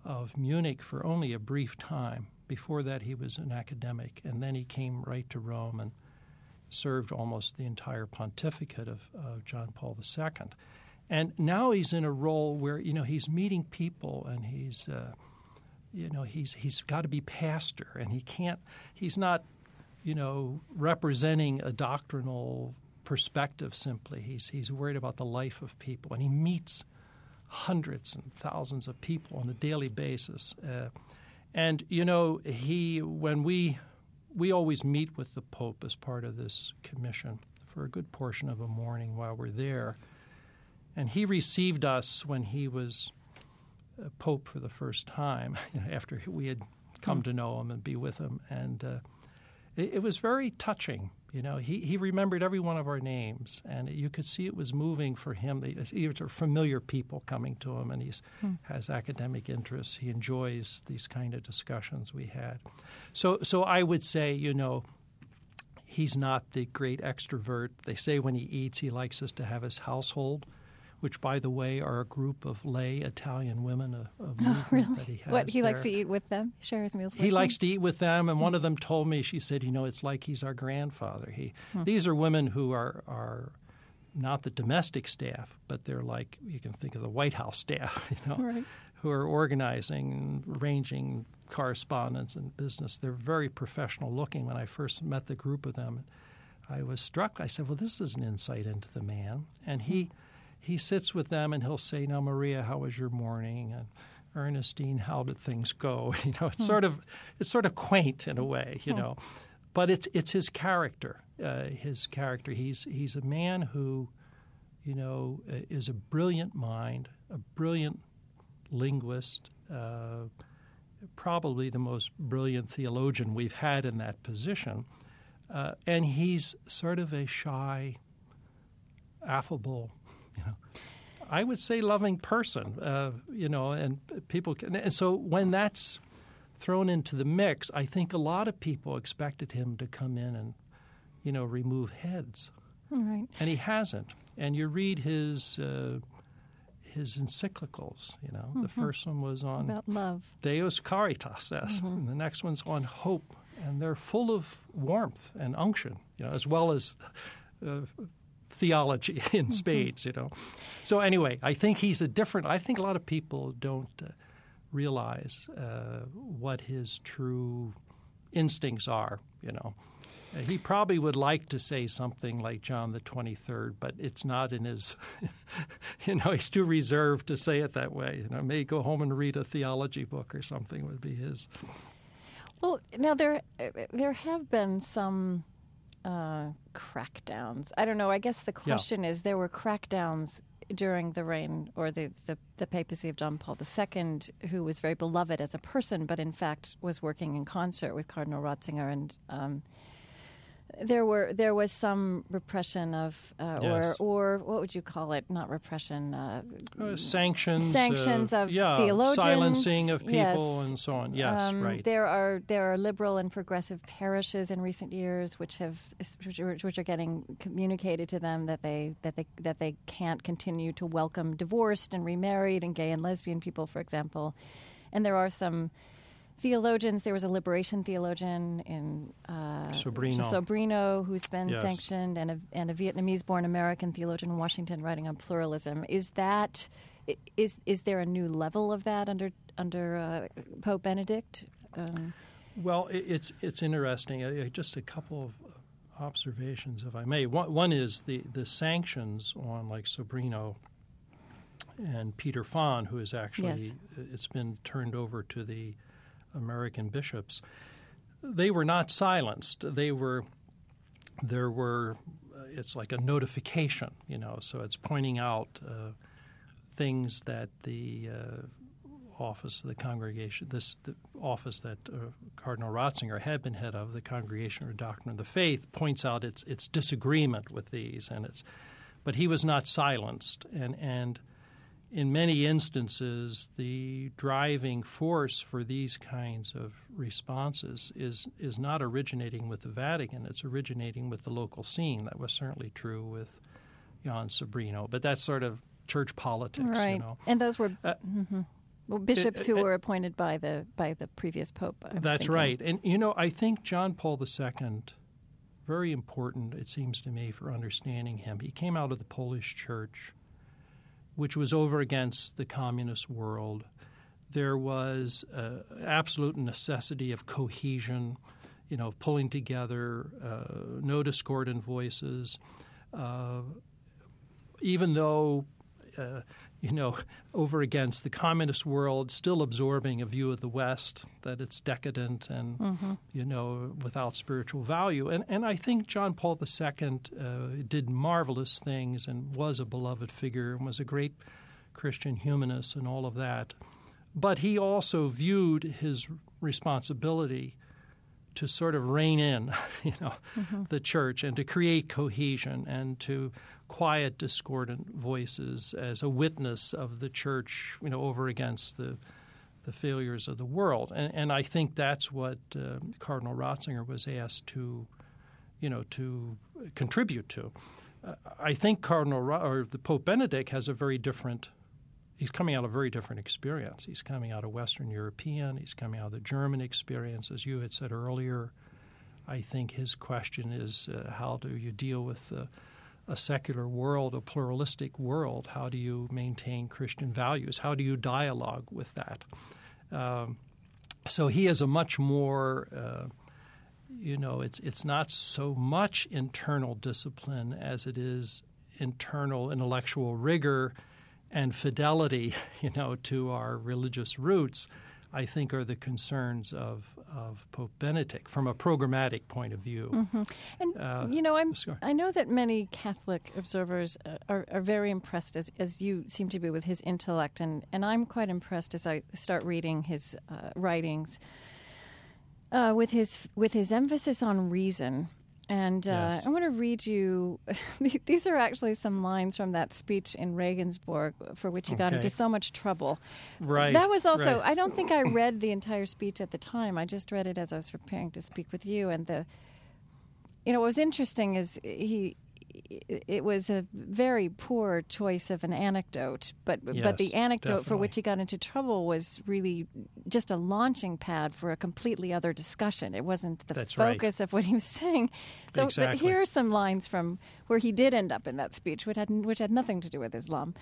of Munich for only a brief time. Before that, he was an academic, and then he came right to Rome and served almost the entire pontificate of, of John Paul II. And now he's in a role where you know he's meeting people and he's uh, you know he's he's got to be pastor and he can't he's not you know representing a doctrinal perspective simply he's he's worried about the life of people and he meets hundreds and thousands of people on a daily basis uh, and you know he when we we always meet with the Pope as part of this commission for a good portion of a morning while we're there. And he received us when he was uh, Pope for the first time, you know, after we had come to know him and be with him. And uh, it, it was very touching. You know, he, he remembered every one of our names, and you could see it was moving for him. These are familiar people coming to him, and he hmm. has academic interests. He enjoys these kind of discussions we had. So, so I would say, you know, he's not the great extrovert. They say when he eats, he likes us to have his household, which, by the way, are a group of lay Italian women, a, a oh, movement Really? that he has. What he likes to eat with them, share his meals with them. He them? likes to eat with them, and one of them hmm. told me, she said, you know, it's like he's our grandfather. He, hmm. these are women who are are not the domestic staff, but they're like you can think of the White House staff, you know, Right. who are organizing, and arranging correspondence and business. They're very professional looking. When I first met the group of them, I was struck. I said, well, this is an insight into the man, and he hmm. He sits with them and he'll say, "Now, Maria, how was your morning?" and Ernestine, how did things go? You know, it's sort of it's sort of quaint in a way, you know, but it's it's his character. Uh, his character. He's he's a man who, you know, is a brilliant mind, a brilliant linguist, uh, probably the most brilliant theologian we've had in that position. Uh, and he's sort of a shy, affable, you know, I would say loving person, uh, you know, and people can. And so when that's thrown into the mix, I think a lot of people expected him to come in and, you know, remove heads. Right. And he hasn't. And you read his uh, his encyclicals. You know, mm-hmm. the first one was on about love, Deus Caritas, yes, mm-hmm. and the next one's on hope, and they're full of warmth and unction. You know, as well as. Uh, theology in mm-hmm. spades, you know. So anyway, I think he's a different. I think a lot of people don't uh, realize uh, what his true instincts are. You know, he probably would like to say something like John the 23rd, but it's not in his, you know, he's too reserved to say it that way. You know, may go home and read a theology book or something would be his. Well, now there there have been some uh, crackdowns. I don't know. I guess the question yeah. is there were crackdowns during the reign or the, the, the, papacy of John Paul II, who was very beloved as a person, but in fact was working in concert with Cardinal Ratzinger and um, there were there was some repression of uh, yes. or or what would you call it? Not repression. Uh, uh, sanctions. Sanctions uh, of yeah, theologians. Silencing of people yes. and so on. Yes, um, right. There are there are liberal and progressive parishes in recent years which have which which are getting communicated to them that they that they that they can't continue to welcome divorced and remarried and gay and lesbian people, for example. And there are some theologians. There was a liberation theologian in uh, Sobrino. Sobrino who's been yes. sanctioned, and a, and a Vietnamese-born American theologian in Washington writing on pluralism. Is that is is there a new level of that under under uh, Pope Benedict? Um, well, it's it's interesting. Uh, just a couple of observations, if I may. One, one is the the sanctions on like Sobrino and Peter Phan, who is actually yes. it's been turned over to the American bishops, they were not silenced. They were there were it's like a notification, you know. So it's pointing out uh, things that the uh, office of the congregation, this the office that uh, Cardinal Ratzinger had been head of, the Congregation for Doctrine of the Faith, points out its its disagreement with these, and it's. But he was not silenced, and and in many instances, the driving force for these kinds of responses is is not originating with the Vatican; it's originating with the local scene. That was certainly true with Jon Sobrino, but that's sort of church politics, right? You know? And those were. Uh, mm-hmm. Well, bishops who were appointed by the by the previous pope. I'm that's thinking. right, and you know I think John Paul II, very important it seems to me for understanding him. He came out of the Polish Church, which was over against the communist world. There was uh, absolute necessity of cohesion, you know, of pulling together, uh, no discordant voices. Uh, even though uh, you know, over against the communist world, still absorbing a view of the West that it's decadent and mm-hmm. you know without spiritual value. And and I think John Paul II uh, did marvelous things and was a beloved figure and was a great Christian humanist and all of that. But he also viewed his responsibility to sort of rein in, you know, mm-hmm. the church and to create cohesion and to quiet discordant voices as a witness of the church, you know, over against the the failures of the world. And, and I think that's what uh, Cardinal Ratzinger was asked to, you know, to contribute to. Uh, I think Cardinal or the Pope Benedict has a very different. He's coming out of a very different experience. He's coming out of Western European. He's coming out of the German experience, as you had said earlier. I think his question is uh, how do you deal with the a secular world, a pluralistic world, how do you maintain Christian values? How do you dialogue with that? Um, so he has a much more, uh, you know, it's it's not so much internal discipline as it is internal intellectual rigor and fidelity, you know, to our religious roots. I think, are the concerns of, of Pope Benedict from a programmatic point of view. Mm-hmm. And Uh, you know, I'm sorry. I know that many Catholic observers uh, are, are very impressed, as as you seem to be, with his intellect, and and I'm quite impressed as I start reading his uh, writings. Uh, with his with his emphasis on reason, and uh, Yes. I want to read you. these are actually some lines from that speech in Regensburg, for which he got Okay. into so much trouble. Right. That was also. right. I don't think I read the entire speech at the time. I just read it as I was preparing to speak with you. And the, you know, what was interesting is he. It was a very poor choice of an anecdote, but but the anecdote for which he got into trouble was really just a launching pad for a completely other discussion. It wasn't the That's right. focus of what he was saying. So, but here are some lines from where he did end up in that speech, which had which had nothing to do with Islam.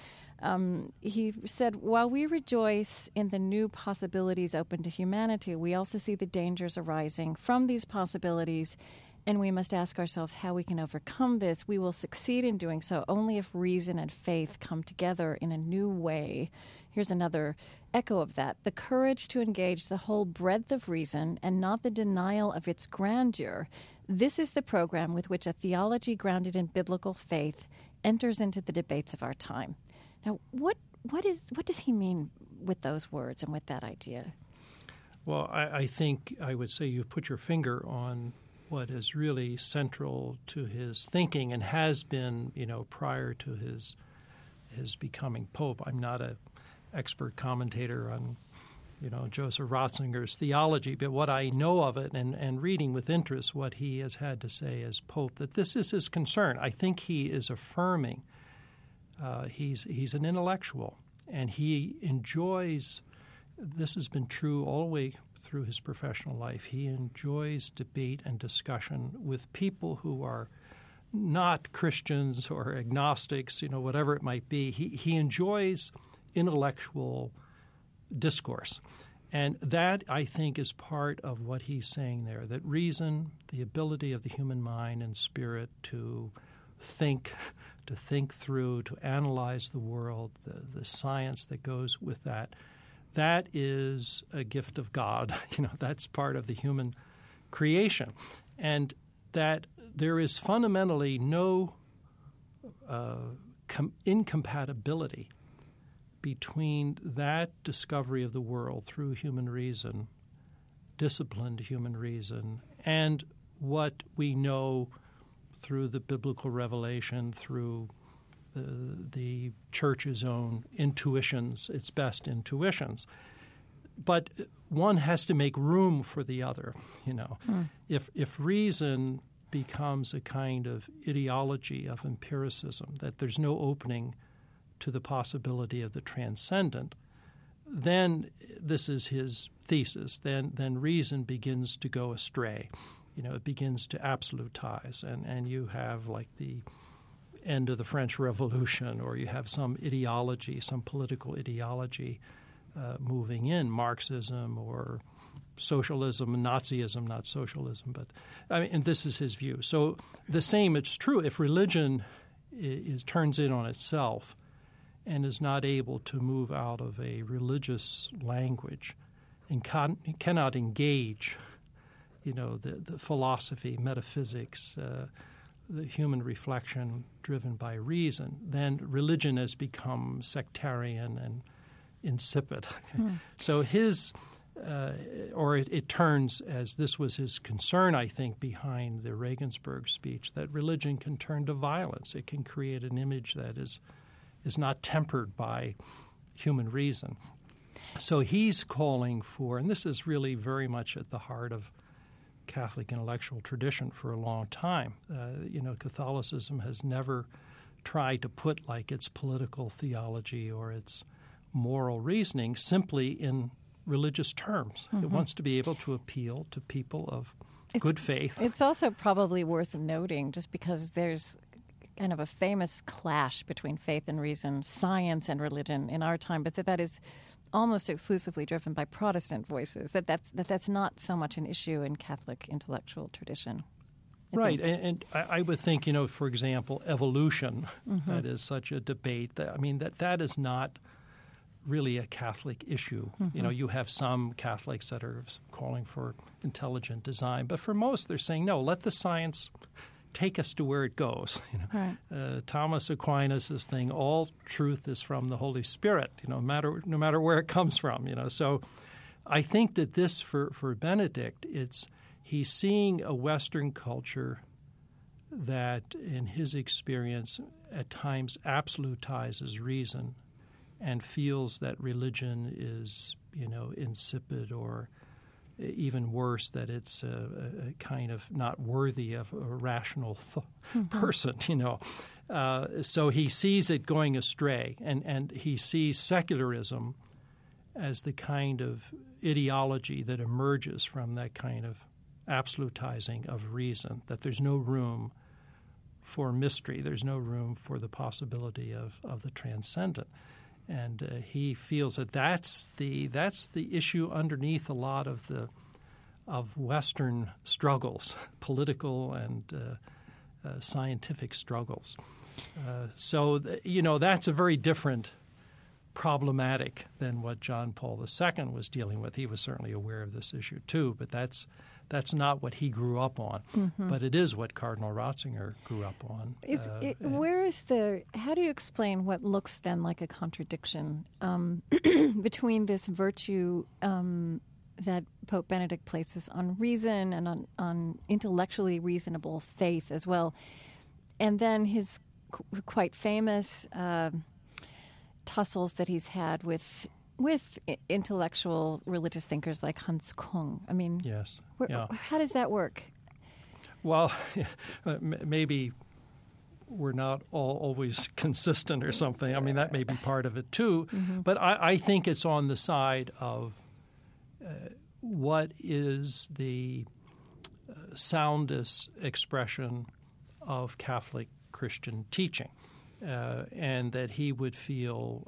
Um, he said, While we rejoice in the new possibilities open to humanity, we also see the dangers arising from these possibilities, and we must ask ourselves how we can overcome this. We will succeed in doing so only if reason and faith come together in a new way. Here's another echo of that the courage to engage the whole breadth of reason and not the denial of its grandeur. This is the program with which a theology grounded in biblical faith enters into the debates of our time. Now, what what is what does he mean with those words and with that idea? Well, I, I think I would say you've put your finger on what is really central to his thinking and has been, you know, prior to his his becoming pope. I'm not a expert commentator on, you know, Joseph Ratzinger's theology, but what I know of it and, and reading with interest what he has had to say as pope, that this is his concern. I think he is affirming uh, he's he's an intellectual and he enjoys this has been true all the way through his professional life. He enjoys debate and discussion with people who are not Christians or agnostics, you know, whatever it might be. He, he enjoys intellectual discourse. And that, I think, is part of what he's saying there that reason, the ability of the human mind and spirit to think, to think through, to analyze the world, the, the science that goes with that, that is a gift of God. You know, that's part of the human creation. And that there is fundamentally no uh, com- incompatibility between that discovery of the world through human reason, disciplined human reason, and what we know through the biblical revelation, through the, the church's own intuitions, its best intuitions. But one has to make room for the other. You know, hmm. if if reason becomes a kind of ideology of empiricism, that there's no opening to the possibility of the transcendent, then this is his thesis. Then then reason begins to go astray. You know, it begins to absolutize, and, and you have like the end of the French Revolution, or you have some ideology, some political ideology uh, moving in, Marxism or socialism, Nazism, not socialism, but I mean, and this is his view. So the same, it's true if religion is, turns in on itself and is not able to move out of a religious language and can, cannot engage, you know, the, the philosophy, metaphysics, uh, the human reflection driven by reason, then religion has become sectarian and insipid. So his, uh, or it, it turns, as this was his concern, I think, behind the Regensburg speech, that religion can turn to violence. It can create an image that is is not tempered by human reason. So he's calling for, and this is really very much at the heart of Catholic intellectual tradition for a long time. Uh, you know, Catholicism has never tried to put like its political theology or its moral reasoning simply in religious terms. It wants to be able to appeal to people of good faith. It's also probably worth noting, just because there's kind of a famous clash between faith and reason, science and religion in our time, but that that is almost exclusively driven by Protestant voices. That that's that that's not so much an issue in Catholic intellectual tradition. I Right, and, and I, I would think, you know, for example, evolution. Mm-hmm. that is such a debate. That I mean, that that is not really a Catholic issue. You know, you have some Catholics that are calling for intelligent design, but for most, they're saying no. Let the science take us to where it goes. You know, Right. uh, Thomas Aquinas' thing: all truth is from the Holy Spirit. You know, no matter no matter where it comes from. You know, so I think that this for for Benedict, it's he's seeing a Western culture that, in his experience, at times absolutizes reason and feels that religion is, you know, insipid or even worse, that it's a, a- kind of not worthy of a rational th- person, you know. Uh, so he sees it going astray, and, and he sees secularism as the kind of ideology that emerges from that kind of absolutizing of reason, that there's no room for mystery, there's no room for the possibility of, of the transcendent. And uh, he feels that that's the, that's the issue underneath a lot of the of Western struggles, political and uh, uh, scientific struggles. Uh, so, th- you know, that's a very different problematic than what John Paul II was dealing with. He was certainly aware of this issue too, but that's that's not what he grew up on. But it is what Cardinal Ratzinger grew up on. Is Uh, it, where is the? How do you explain what looks then like a contradiction um, between this virtue um, that Pope Benedict places on reason and on, on intellectually reasonable faith as well, and then his qu- quite famous uh, tussles that he's had with with intellectual religious thinkers like Hans Kung. I mean, yes, where, yeah. how does that work? Well, uh, maybe we're not all always consistent or something. I mean, that may be part of it too. But I, I think it's on the side of uh, what is the uh, soundest expression of Catholic Christian teaching. Uh, and that he would feel,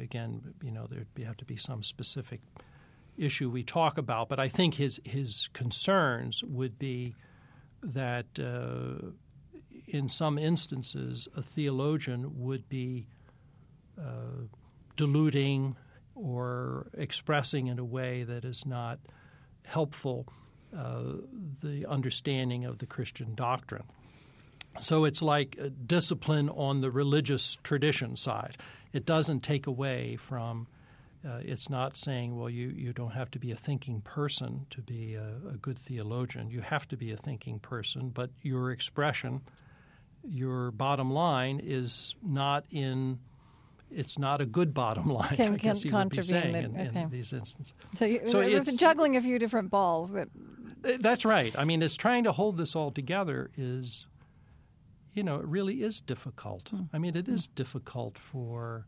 again, you know, there'd be, have to be some specific issue we talk about, but I think his his concerns would be that uh, in some instances a theologian would be uh, diluting or expressing in a way that is not helpful uh, the understanding of the Christian doctrine. So it's like a discipline on the religious tradition side. It doesn't take away from. Uh, it's not saying, well, you, you don't have to be a thinking person to be a, a good theologian. You have to be a thinking person, but your expression, your bottom line is not in. It's not a good bottom line. Can- I guess can be contravene saying it, in, in these instances. So, you, So it's- juggling a few different balls. That Uh, That's right. I mean, it's trying to hold this all together is, you know, it really is difficult. I mean, it is difficult for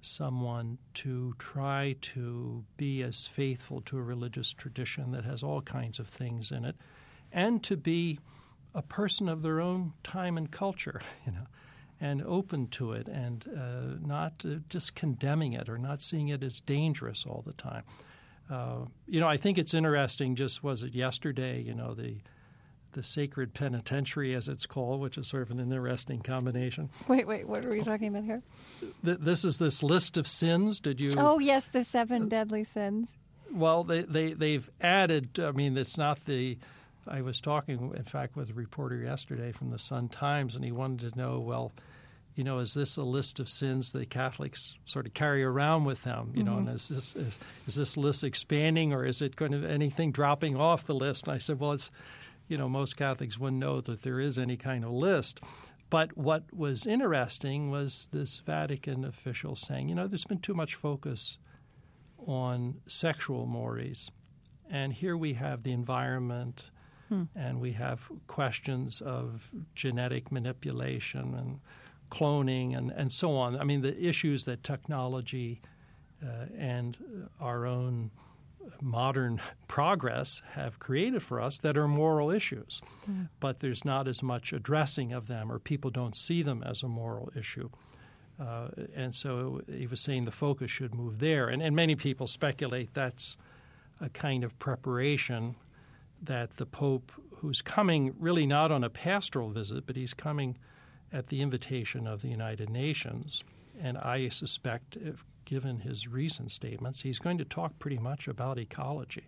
someone to try to be as faithful to a religious tradition that has all kinds of things in it and to be a person of their own time and culture, you know, and open to it and uh, not uh, just condemning it or not seeing it as dangerous all the time. Uh, you know, I think it's interesting. Just was it yesterday? You know, the the sacred penitentiary, as it's called, which is sort of an interesting combination. wait, wait, what are we talking about here? Th- this is this list of sins. Did you? Oh, yes, the seven deadly sins. Well, they, they they've added. I mean, it's not the. I was talking, in fact, with a reporter yesterday from the Sun Times, and he wanted to know, well, you know, is this a list of sins that Catholics sort of carry around with them? You know, and mm-hmm. is this is, is this list expanding, or is it going to anything dropping off the list? And I said, well, it's, you know, most Catholics wouldn't know that there is any kind of list. But what was interesting was this Vatican official saying, you know, there's been too much focus on sexual mores. And here we have the environment, and we have questions of genetic manipulation and cloning and, and so on. I mean, the issues that technology uh, and our own modern progress have created for us that are moral issues. But there's not as much addressing of them, or people don't see them as a moral issue. Uh, and so he was saying the focus should move there. And, and many people speculate that's a kind of preparation that the Pope, who's coming really not on a pastoral visit, but he's coming at the invitation of the United Nations. And I suspect, if given his recent statements, he's going to talk pretty much about ecology.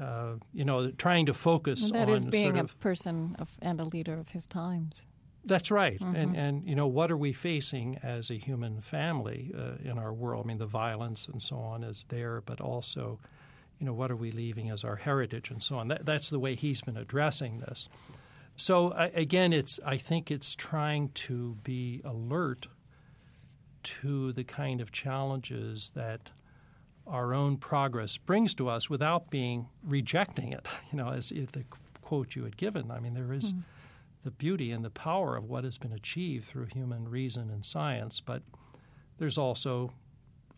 Uh, you know, trying to focus And that on is being sort a person of, and a leader of his times. that's right, Mm-hmm. and and you know what are we facing as a human family uh, in our world? I mean, the violence and so on is there, but also, you know, what are we leaving as our heritage and so on? That, that's the way he's been addressing this. So I again, it's I think it's trying to be alert to the kind of challenges that our own progress brings to us without being rejecting it. You know, as the quote you had given. I mean, there is hmm. the beauty and the power of what has been achieved through human reason and science, but there's also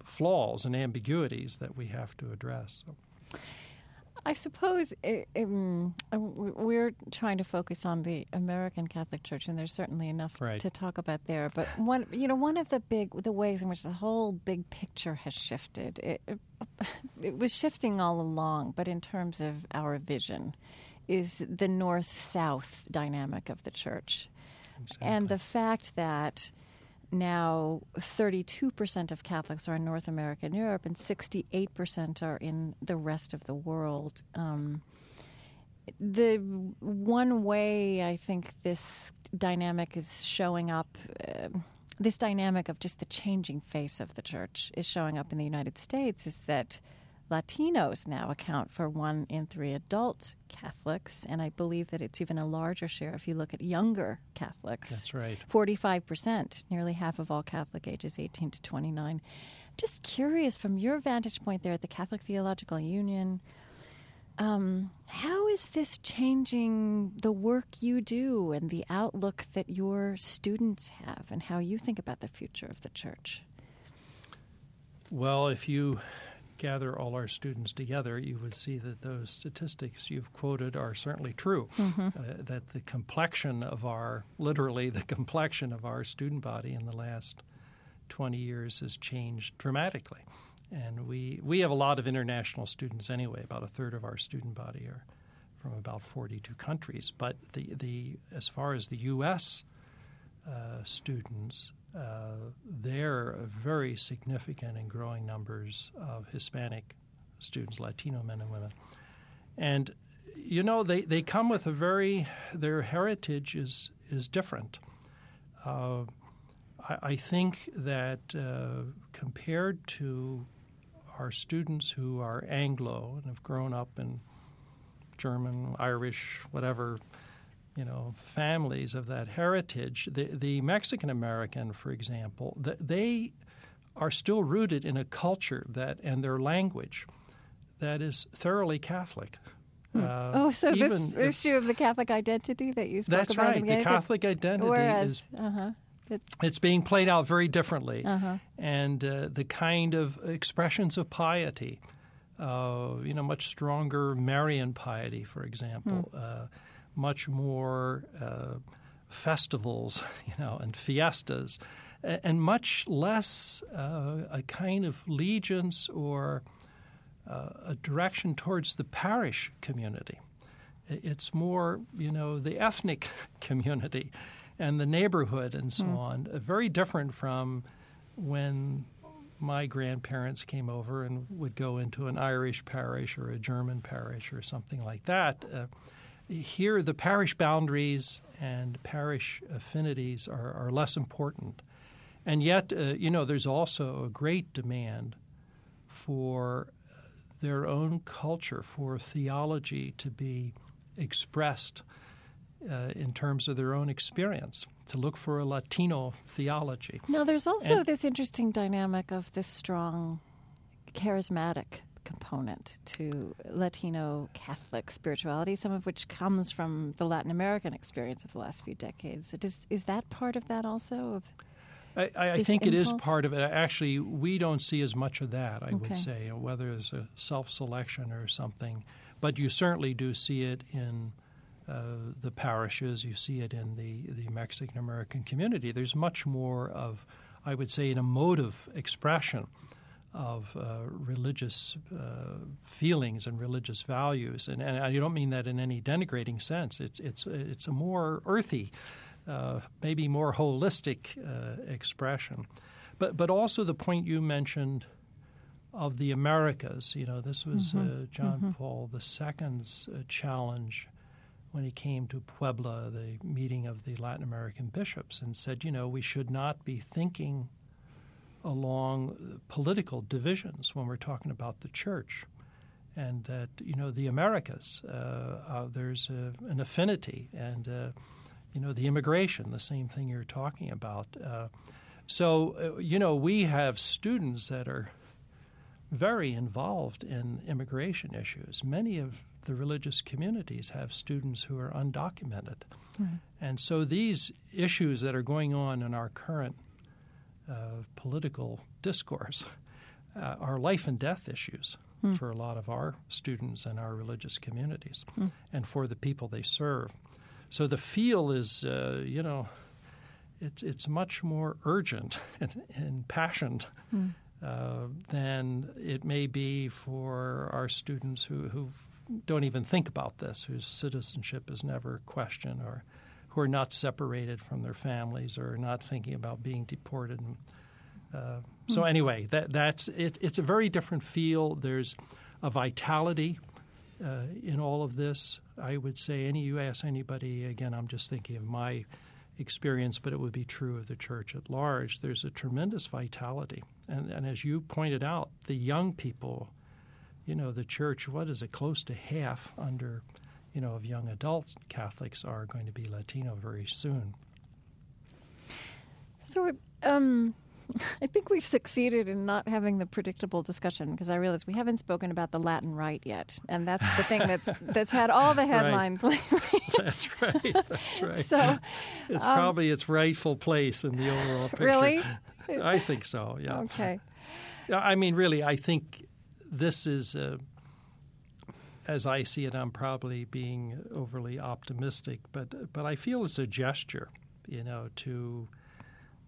flaws and ambiguities that we have to address. So. I suppose i um, uh, we're trying to focus on the American Catholic Church, and there's certainly enough Right. to talk about there. But one, you know, one of the big the ways in which the whole big picture has shifted, it, it, it was shifting all along, but in terms of our vision, is the north-south dynamic of the church, and the fact that now 32% of Catholics are in North America and Europe, and 68% are in the rest of the world. Um, the one way I think this dynamic is showing up, uh, this dynamic of just the changing face of the church is showing up in the United States, is that Latinos now account for one in three adult Catholics, and I believe that it's even a larger share if you look at younger Catholics. That's right. 45%, nearly half of all Catholic ages 18 to 29. Just curious, from your vantage point there at the Catholic Theological Union, um, how is this changing the work you do and the outlook that your students have and how you think about the future of the church? Well, if you gather all our students together, you would see that those statistics you've quoted are certainly true. Uh, that the complexion of our, literally, the complexion of our student body in the last 20 years has changed dramatically. And we, we have a lot of international students anyway. About a third of our student body are from about 42 countries. But the, the as far as the U.S. Uh, students, uh, there are very significant and growing numbers of Hispanic students, Latino men and women. And, you know, they, they come with a very, their heritage is, is different. Uh, I, think that uh, compared to our students who are Anglo and have grown up in German, Irish, whatever, you know, families of that heritage, the, the Mexican American, for example, th- they are still rooted in a culture that and their language that is thoroughly Catholic. Uh, oh, so this if- issue of the Catholic identity that you spoke that's about. in right. The beginning, that- Catholic identity Whereas, is uh-huh, that, it's being played out very differently, uh-huh. and uh, the kind of expressions of piety, uh, you know, much stronger Marian piety, for example, uh, much more uh, festivals, you know, and fiestas, and much less uh, a kind of allegiance or uh, a direction towards the parish community. It's more, you know, the ethnic community and the neighborhood and so on. Uh, very different from when my grandparents came over and would go into an Irish parish or a German parish or something like that. Uh, here, the parish boundaries and parish affinities are, are less important. And yet, uh, you know, there's also a great demand for their own culture, for theology to be expressed uh, in terms of their own experience, to look for a Latino theology. Now, there's also And- this interesting dynamic of this strong charismatic component to Latino Catholic spirituality, some of which comes from the Latin American experience of the last few decades. Does, is that part of that also? I, I, I think it is part of it. Actually, we don't see as much of that, I Okay. would say, whether it's a self selection or something. But you certainly do see it in uh, the parishes, you see it in the, the Mexican American community. There's much more of, I would say, an emotive expression of uh, religious uh, feelings and religious values, and, and I don't mean that in any denigrating sense. It's it's it's a more earthy, uh, maybe more holistic uh, expression. but but also the point you mentioned of the Americas. You know, this was Mm-hmm. uh, John Paul II's uh, challenge when he came to Puebla, the meeting of the Latin American bishops, and said, you know, we should not be thinking along political divisions when we're talking about the church. And that, you know, the Americas, uh, uh, there's a, an affinity, and, uh, you know, the immigration, the same thing you're talking about. Uh, so, uh, you know, we have students that are very involved in immigration issues. Many of the religious communities have students who are undocumented. And so these issues that are going on in our current uh, political discourse uh, are life and death issues for a lot of our students and our religious communities and for the people they serve. So the feel is, uh, you know, it's, it's much more urgent and, and passionate uh, than it may be for our students who, who don't even think about this, whose citizenship is never questioned, or who are not separated from their families, or not thinking about being deported. Uh, so anyway, that that's it, it's a very different feel. There's a vitality uh, in all of this. I would say any you ask anybody again. I'm just thinking of my experience, but it would be true of the church at large. There's a tremendous vitality, and, and as you pointed out, the young people. You know, the church. What is it? Close to half under, you know, of young adults Catholics are going to be Latino very soon. So, um, I think we've succeeded in not having the predictable discussion because I realize we haven't spoken about the Latin Rite yet, and that's the thing that's that's had all the headlines lately. That's right. That's right. so, it's probably its rightful place in the overall picture. really, I think so. Yeah. okay, I mean, really, I think this is, uh, as I see it, I'm probably being overly optimistic, but but I feel it's a gesture, you know, to.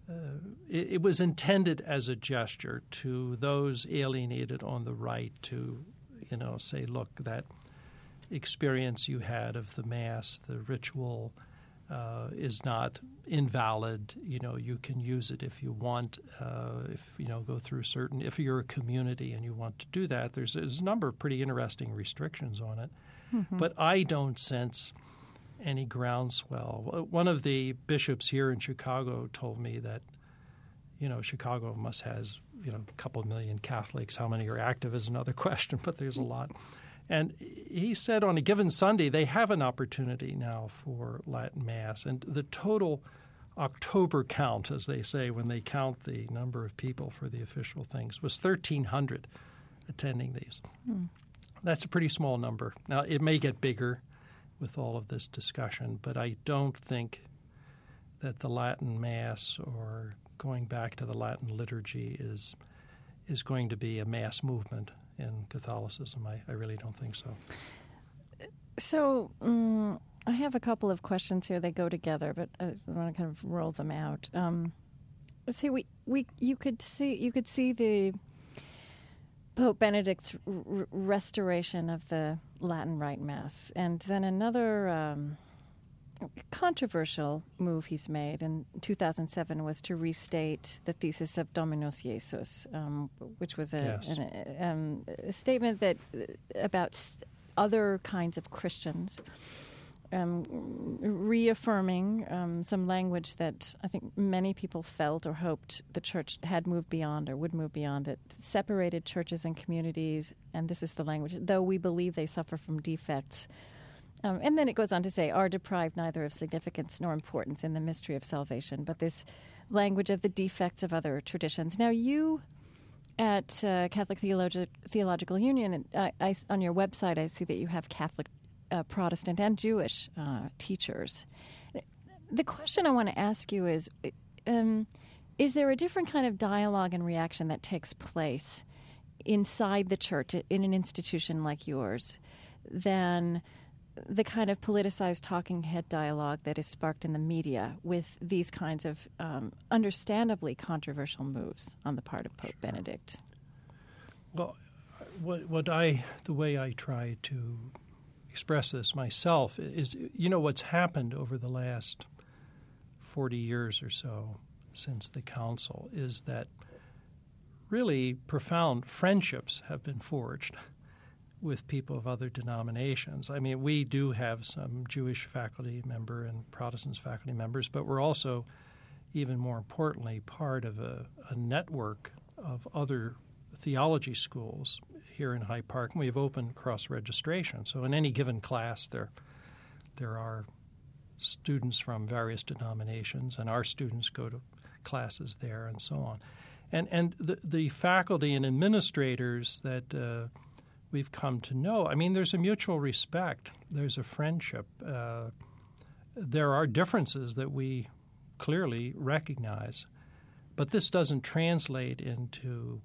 Uh, it, it was intended as a gesture to those alienated on the right to, you know, say, look, that experience you had of the mass, the ritual, uh, is not invalid. You know, you can use it if you want. Uh, if you know, go through certain. If you're a community and you want to do that, there's, there's a number of pretty interesting restrictions on it. But I don't sense any groundswell. One of the bishops here in Chicago told me that, you know, Chicago must has you know a couple million Catholics. How many are active is another question, but there's a lot. And he said on a given Sunday they have an opportunity now for Latin Mass, and the total October count, as they say when they count the number of people for the official things, was 1,300 attending these. Hmm. That's a pretty small number. Now it may get bigger with all of this discussion, but I don't think that the Latin Mass or going back to the Latin liturgy is is going to be a mass movement in Catholicism. I, I really don't think so. so um, I have a couple of questions here. They go together, but I want to kind of roll them out. Um, see, we we you could see you could see the Pope Benedict's r- restoration of the Latin Rite Mass, and then another um, controversial move he's made in 2007 was to restate the thesis of Dominus Jesus, um, which was a, Yes. an, um, a statement that uh, about s- other kinds of Christians. Um, reaffirming um, some language that I think many people felt or hoped the church had moved beyond or would move beyond it. Separated churches and communities, and this is the language, though we believe they suffer from defects. Um, and then it goes on to say, are deprived neither of significance nor importance in the mystery of salvation, but this language of the defects of other traditions. Now, you at uh, Catholic Theologi- Theological Union, I, I, on your website, I see that you have Catholic, uh, Protestant, and Jewish uh, teachers. The question I want to ask you is um, Is there a different kind of dialogue and reaction that takes place inside the church, in an institution like yours, than the kind of politicized talking head dialogue that is sparked in the media with these kinds of um, understandably controversial moves on the part of Pope Benedict? Well, what, what I, the way I try to express this myself is, you know, what's happened over the last 40 years or so since the council is that really profound friendships have been forged with people of other denominations. I mean, we do have some Jewish faculty member and Protestant faculty members, but we're also, even more importantly, part of a, a network of other theology schools here in Hyde Park. And we have open cross registration. So in any given class, there there are students from various denominations, and our students go to classes there and so on. And and the, the faculty and administrators that uh, we've come to know. I mean, there's a mutual respect, there's a friendship. Uh, there are differences that we clearly recognize, but this doesn't translate into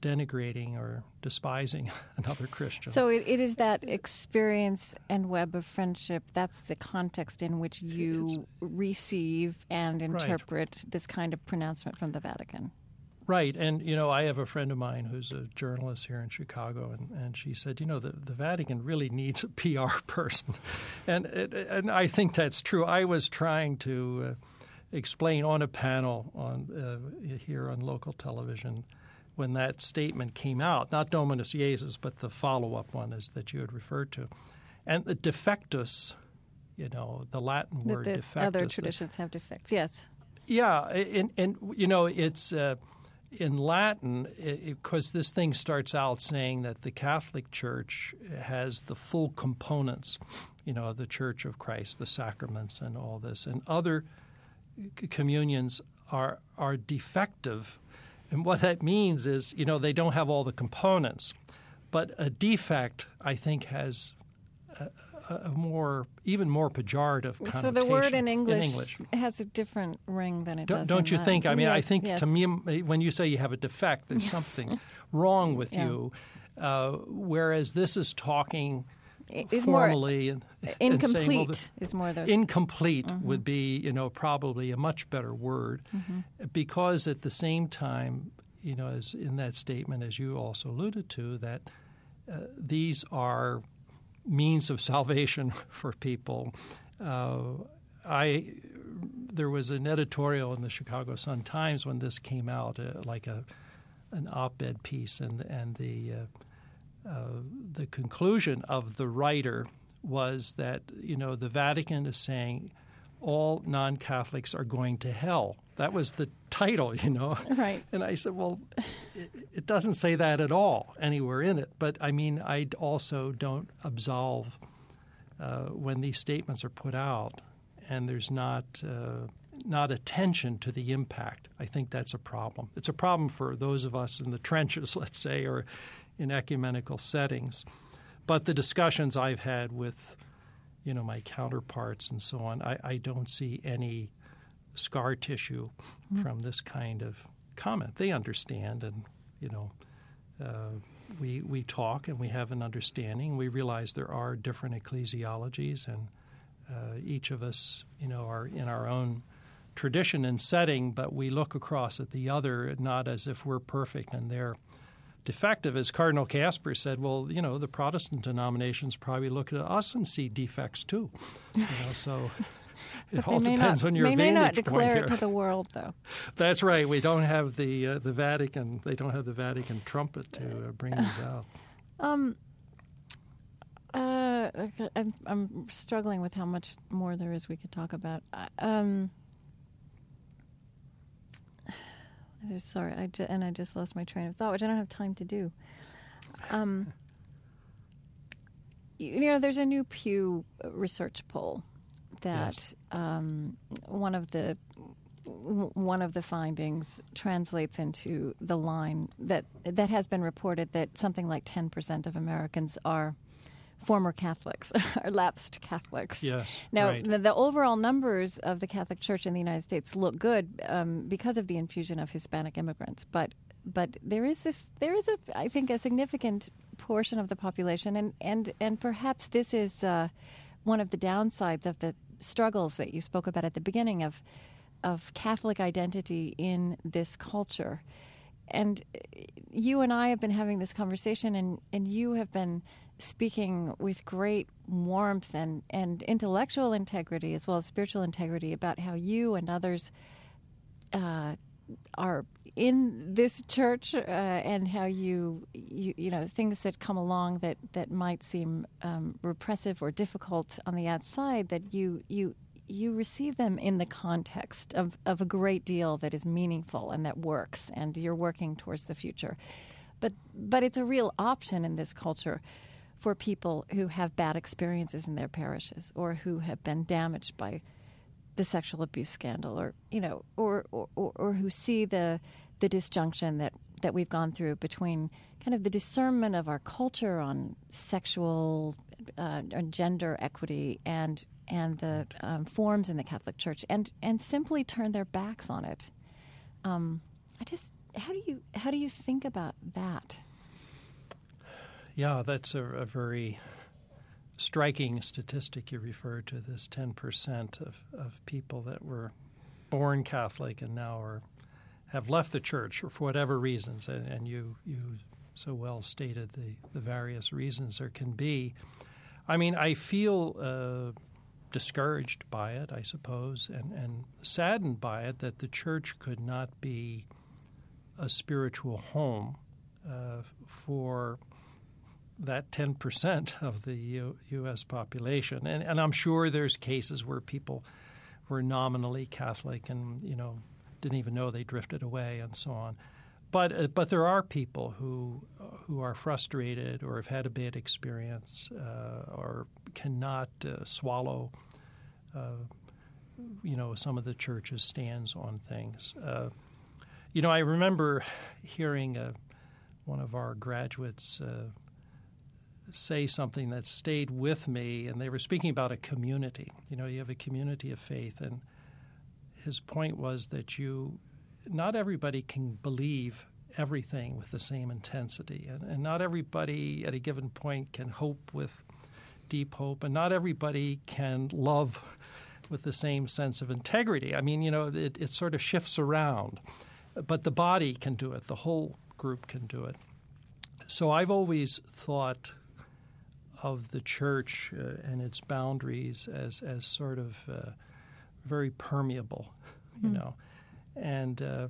denigrating or despising another Christian. So it, it is that experience and web of friendship. That's the context in which you receive and interpret right. this kind of pronouncement from the Vatican. Right, and you know, I have a friend of mine who's a journalist here in Chicago, and, and she said, you know, the, the Vatican really needs a PR person, and it, and I think that's true. I was trying to uh, explain on a panel on uh, here on local television when that statement came out, not Dominus Iesus, but the follow up one is that you had referred to, and the defectus, you know, the Latin word the, defectus. Other traditions have defects, yes. Yeah, and and you know, it's. Uh, in Latin, because this thing starts out saying that the Catholic Church has the full components, you know, of the Church of Christ, the sacraments, and all this, and other communions are are defective, and what that means is, you know, they don't have all the components, but a defect, I think, has a more even more pejorative connotation. So the word in English, in English. has a different ring than it don't, does. Don't you Latin. think? I mean, yes, I think yes. to me, when you say you have a defect, there's yes. something wrong with yeah. you. Uh, whereas this is talking it's formally more, and, incomplete and saying, well, the, is more incomplete mm-hmm. would be you know probably a much better word mm-hmm. because at the same time you know as in that statement as you also alluded to that uh, these are means of salvation for people. Uh, I there was an editorial in the Chicago Sun Times when this came out, uh, like a an op-ed piece, and and the uh, uh, the conclusion of the writer was that you know the Vatican is saying all non-Catholics are going to hell. That was the title, you know. Right. And I said, well, it, it, doesn't say that at all anywhere in it. But I mean, I also don't absolve uh, when these statements are put out, and there's not uh, not attention to the impact. I think that's a problem. It's a problem for those of us in the trenches, let's say, or in ecumenical settings. But the discussions I've had with you know my counterparts and so on, I, I don't see any scar tissue mm-hmm. from this kind of comment. They understand, and you know, uh, we we talk and we have an understanding. We realize there are different ecclesiologies, and uh, each of us, you know, are in our own tradition and setting, but we look across at the other not as if we're perfect and they're defective. As Cardinal Kasper said, well, you know, the Protestant denominations probably look at us and see defects too. You know, so it all depends not, on your vantage may not declare here. it to the world, though. That's right. We don't have the uh, the Vatican. They don't have the Vatican trumpet to uh, bring these out. Um. Uh, I'm, I'm struggling with how much more there is we could talk about. Um, I just, sorry, I ju- and I just lost my train of thought, which I don't have time to do. Um, you know, there's a new Pew research poll that Yes. um, one of the one of the findings translates into the line that that has been reported that something like 10% of Americans are former Catholics or lapsed Catholics. Yes. Now, right. the, the overall numbers of the Catholic Church in the United States look good um, because of the infusion of Hispanic immigrants, but but there is this there is a I think a significant portion of the population, and and and perhaps this is uh, one of the downsides of the struggles that you spoke about at the beginning of of Catholic identity in this culture. And uh, you and I have been having this conversation, and, and you have been speaking with great warmth and, and intellectual integrity as well as spiritual integrity about how you and others uh, are in this church uh, and how you, you you know things that come along that that might seem um, repressive or difficult on the outside that you you you receive them in the context of, of a great deal that is meaningful and that works and you're working towards the future. But but it's a real option in this culture for people who have bad experiences in their parishes or who have been damaged by the sexual abuse scandal or you know or or, or who see the the disjunction that that we've gone through between kind of the discernment of our culture on sexual uh, gender equity and and the um, forms in the Catholic Church and and simply turn their backs on it. Um, I just how do you how do you think about that? Yeah, that's a, a very striking statistic you refer to. This ten percent of, of people that were born Catholic and now are have left the church for whatever reasons, and, and you you so well stated the, the various reasons there can be. I mean, I feel uh, discouraged by it, I suppose, and, and saddened by it that the church could not be a spiritual home uh, for that 10% of the U- U.S. population. And, and I'm sure there's cases where people were nominally Catholic and, you know, didn't even know they drifted away and so on. But, uh, but there are people who, who are frustrated or have had a bad experience uh, or cannot uh, swallow, uh, you know, some of the church's stands on things. Uh, you know, I remember hearing uh, one of our graduates say something that stayed with me, and they were speaking about a community. You know, you have a community of faith, and his point was that you, not everybody can believe everything with the same intensity, and, and not everybody at a given point can hope with deep hope, and not everybody can love with the same sense of integrity. I mean, you know, it, it sort of shifts around, but the body can do it, the whole group can do it. So I've always thought of the church uh, and its boundaries as as sort of uh, very permeable, you mm. know, and uh,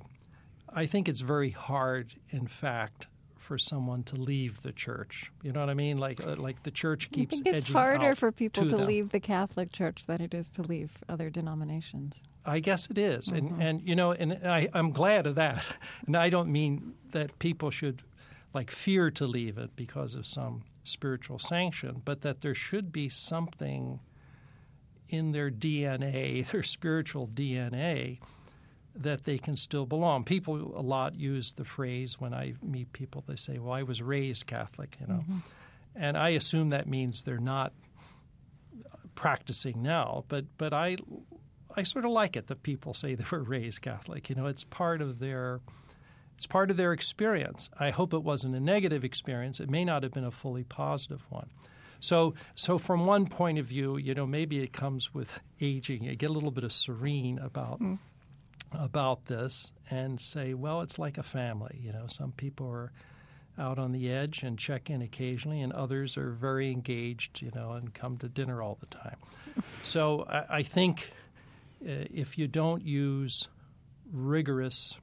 I think it's very hard, in fact, for someone to leave the church. You know what I mean? Like uh, like the church keeps. I think it's harder for people to, to leave the Catholic Church than it is to leave other denominations. I guess it is. mm-hmm. and and you know, and I, I'm glad of that. And I don't mean that people should like fear to leave it because of some spiritual sanction, but that there should be something in their DNA, their spiritual DNA, that they can still belong. People a lot use the phrase when I meet people, they say, Well, I was raised Catholic, you know. Mm-hmm. And I assume that means they're not practicing now, but, but I, I sort of like it that people say they were raised Catholic. You know, it's part of their it's part of their experience. I hope it wasn't a negative experience. It may not have been a fully positive one. So, so from one point of view, you know, maybe it comes with aging. You get a little bit of serene about mm. About this, and say, well, it's like a family. You know, some people are out on the edge and check in occasionally, and others are very engaged. You know, and come to dinner all the time. so, I, I think uh, if you don't use rigorous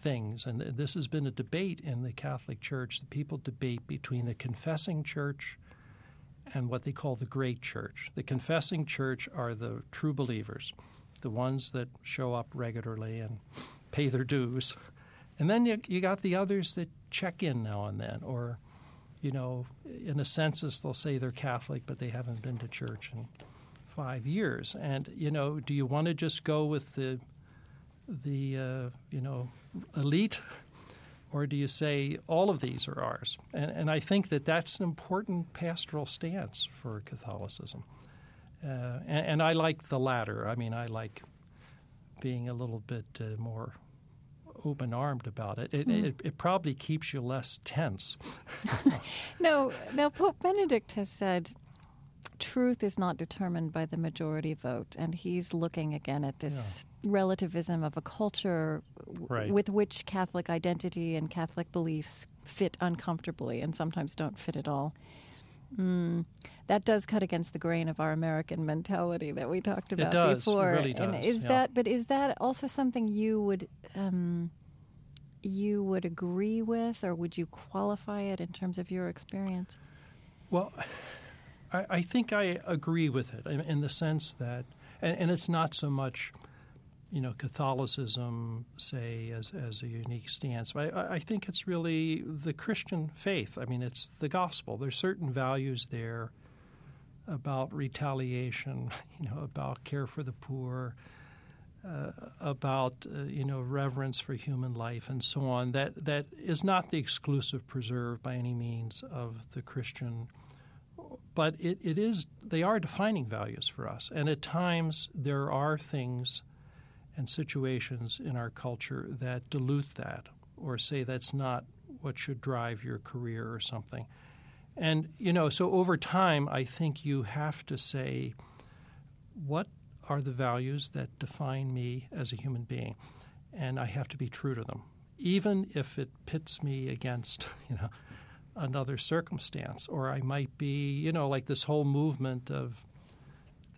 things, and this has been a debate in the Catholic Church. The people debate between the confessing church and what they call the great church. The confessing church are the true believers, the ones that show up regularly and pay their dues. And then you, you got the others that check in now and then, or, you know, in a census, they'll say they're Catholic, but they haven't been to church in five years. And, you know, do you want to just go with the the uh, you know elite, or do you say all of these are ours? And, and I think that that's an important pastoral stance for Catholicism. Uh, and, and, I like the latter. I mean, I like being a little bit uh, more open armed about it. It, mm. it. it, probably keeps you less tense. no, now Pope Benedict has said truth is not determined by the majority vote, and he's looking again at this yeah. relativism of a culture right. with which Catholic identity and Catholic beliefs fit uncomfortably and sometimes don't fit at all. Mm. That does cut against the grain of our American mentality that we talked about it does. before. It really does. And is yeah. that? But is that also something you would um, you would agree with, or would you qualify it in terms of your experience? Well, I, I think I agree with it in, in the sense that, and, and, it's not so much, you know, Catholicism, say, as, as a unique stance, but I, I think it's really the Christian faith. I mean, it's the gospel. There's certain values there about retaliation, you know, about care for the poor, uh, about uh, you know reverence for human life and so on. That that is not the exclusive preserve by any means of the Christian, but it, it is. They are defining values for us, and at times there are things and situations in our culture that dilute that or say that's not what should drive your career or something. And you know, so over time, I think you have to say what are the values that define me as a human being, and I have to be true to them, even if it pits me against, you know, another circumstance, or I might be, you know, like this whole movement of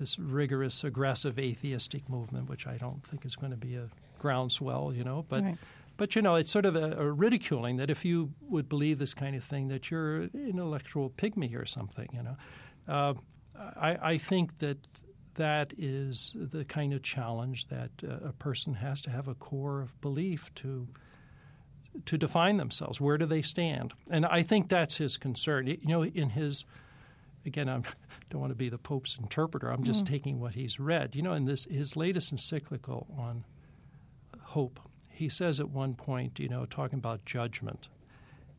this rigorous, aggressive atheistic movement, which I don't think is going to be a groundswell, you know, but. Right. But you know, it's sort of a, a, ridiculing that if you would believe this kind of thing, that you're an intellectual pygmy or something. You know, uh, I, I, think that that is the kind of challenge that uh, a person has to have a core of belief to to define themselves. Where do they stand? And I think that's his concern. You know, in his again, I don't want to be the Pope's interpreter. I'm just mm. taking what he's read. You know, in this his latest encyclical on hope he says at one point, you know, talking about judgment,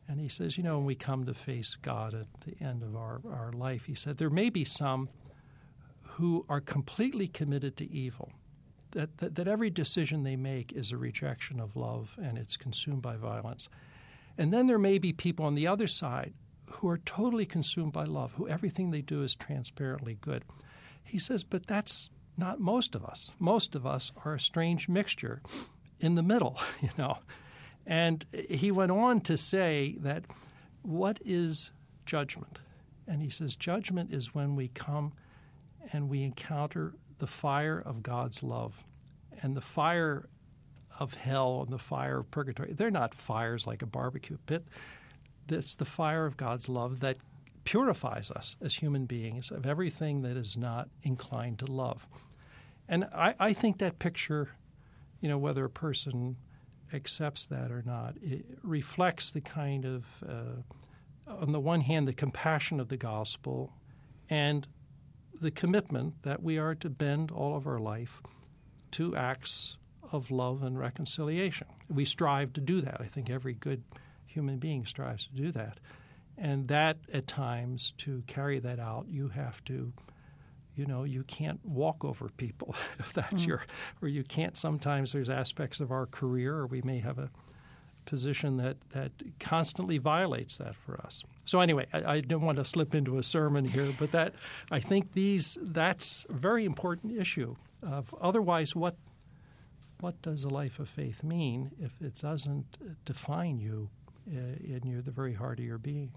and he says, you know, when we come to face God at the end of our, our life, he said, there may be some who are completely committed to evil, that, that, that every decision they make is a rejection of love and it's consumed by violence. And then there may be people on the other side who are totally consumed by love, who everything they do is transparently good. He says, but that's not most of us. Most of us are a strange mixture in the middle, you know. And he went on to say that what is judgment? And he says, judgment is when we come and we encounter the fire of God's love. And the fire of hell and the fire of purgatory, they're not fires like a barbecue pit. It's the fire of God's love that purifies us as human beings of everything that is not inclined to love. And I, I think that picture you know, whether a person accepts that or not, it reflects the kind of, uh, on the one hand, the compassion of the gospel and the commitment that we are to bend all of our life to acts of love and reconciliation. We strive to do that. I think every good human being strives to do that. And that, at times, to carry that out, you have to you know you can't walk over people if that's mm. your or you can't sometimes there's aspects of our career or we may have a position that that constantly violates that for us so anyway I, I don't want to slip into a sermon here but that i think these that's a very important issue of otherwise what what does a life of faith mean if it doesn't define you in your the very heart of your being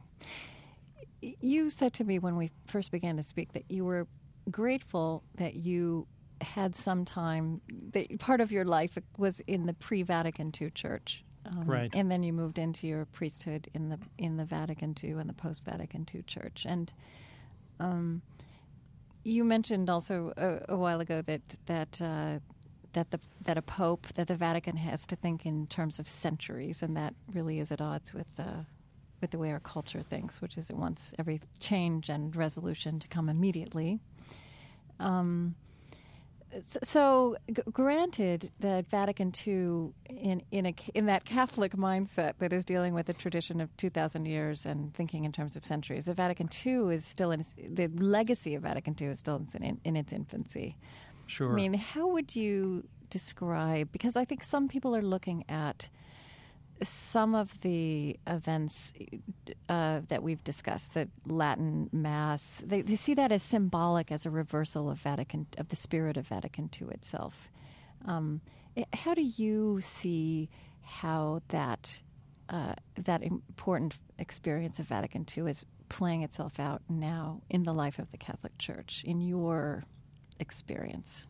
you said to me when we first began to speak that you were grateful that you had some time that part of your life was in the pre-Vatican II church. Um, right. And then you moved into your priesthood in the in the Vatican II and the post-Vatican II church. And um, you mentioned also a, a, while ago that that uh, that the that a pope that the Vatican has to think in terms of centuries, and that really is at odds with uh, with the way our culture thinks, which is it wants every change and resolution to come immediately. Um, so, g- granted that Vatican II, in in a in that Catholic mindset that is dealing with a tradition of two thousand years and thinking in terms of centuries, the Vatican II is still in the legacy of Vatican II is still in, in its infancy. Sure. I mean, how would you describe? Because I think some people are looking at some of the events uh, that we've discussed, the Latin Mass, they, they, see that as symbolic, as a reversal of Vatican of the spirit of Vatican II itself. Um, how do you see how that uh, that important experience of Vatican II is playing itself out now in the life of the Catholic Church, in your experience?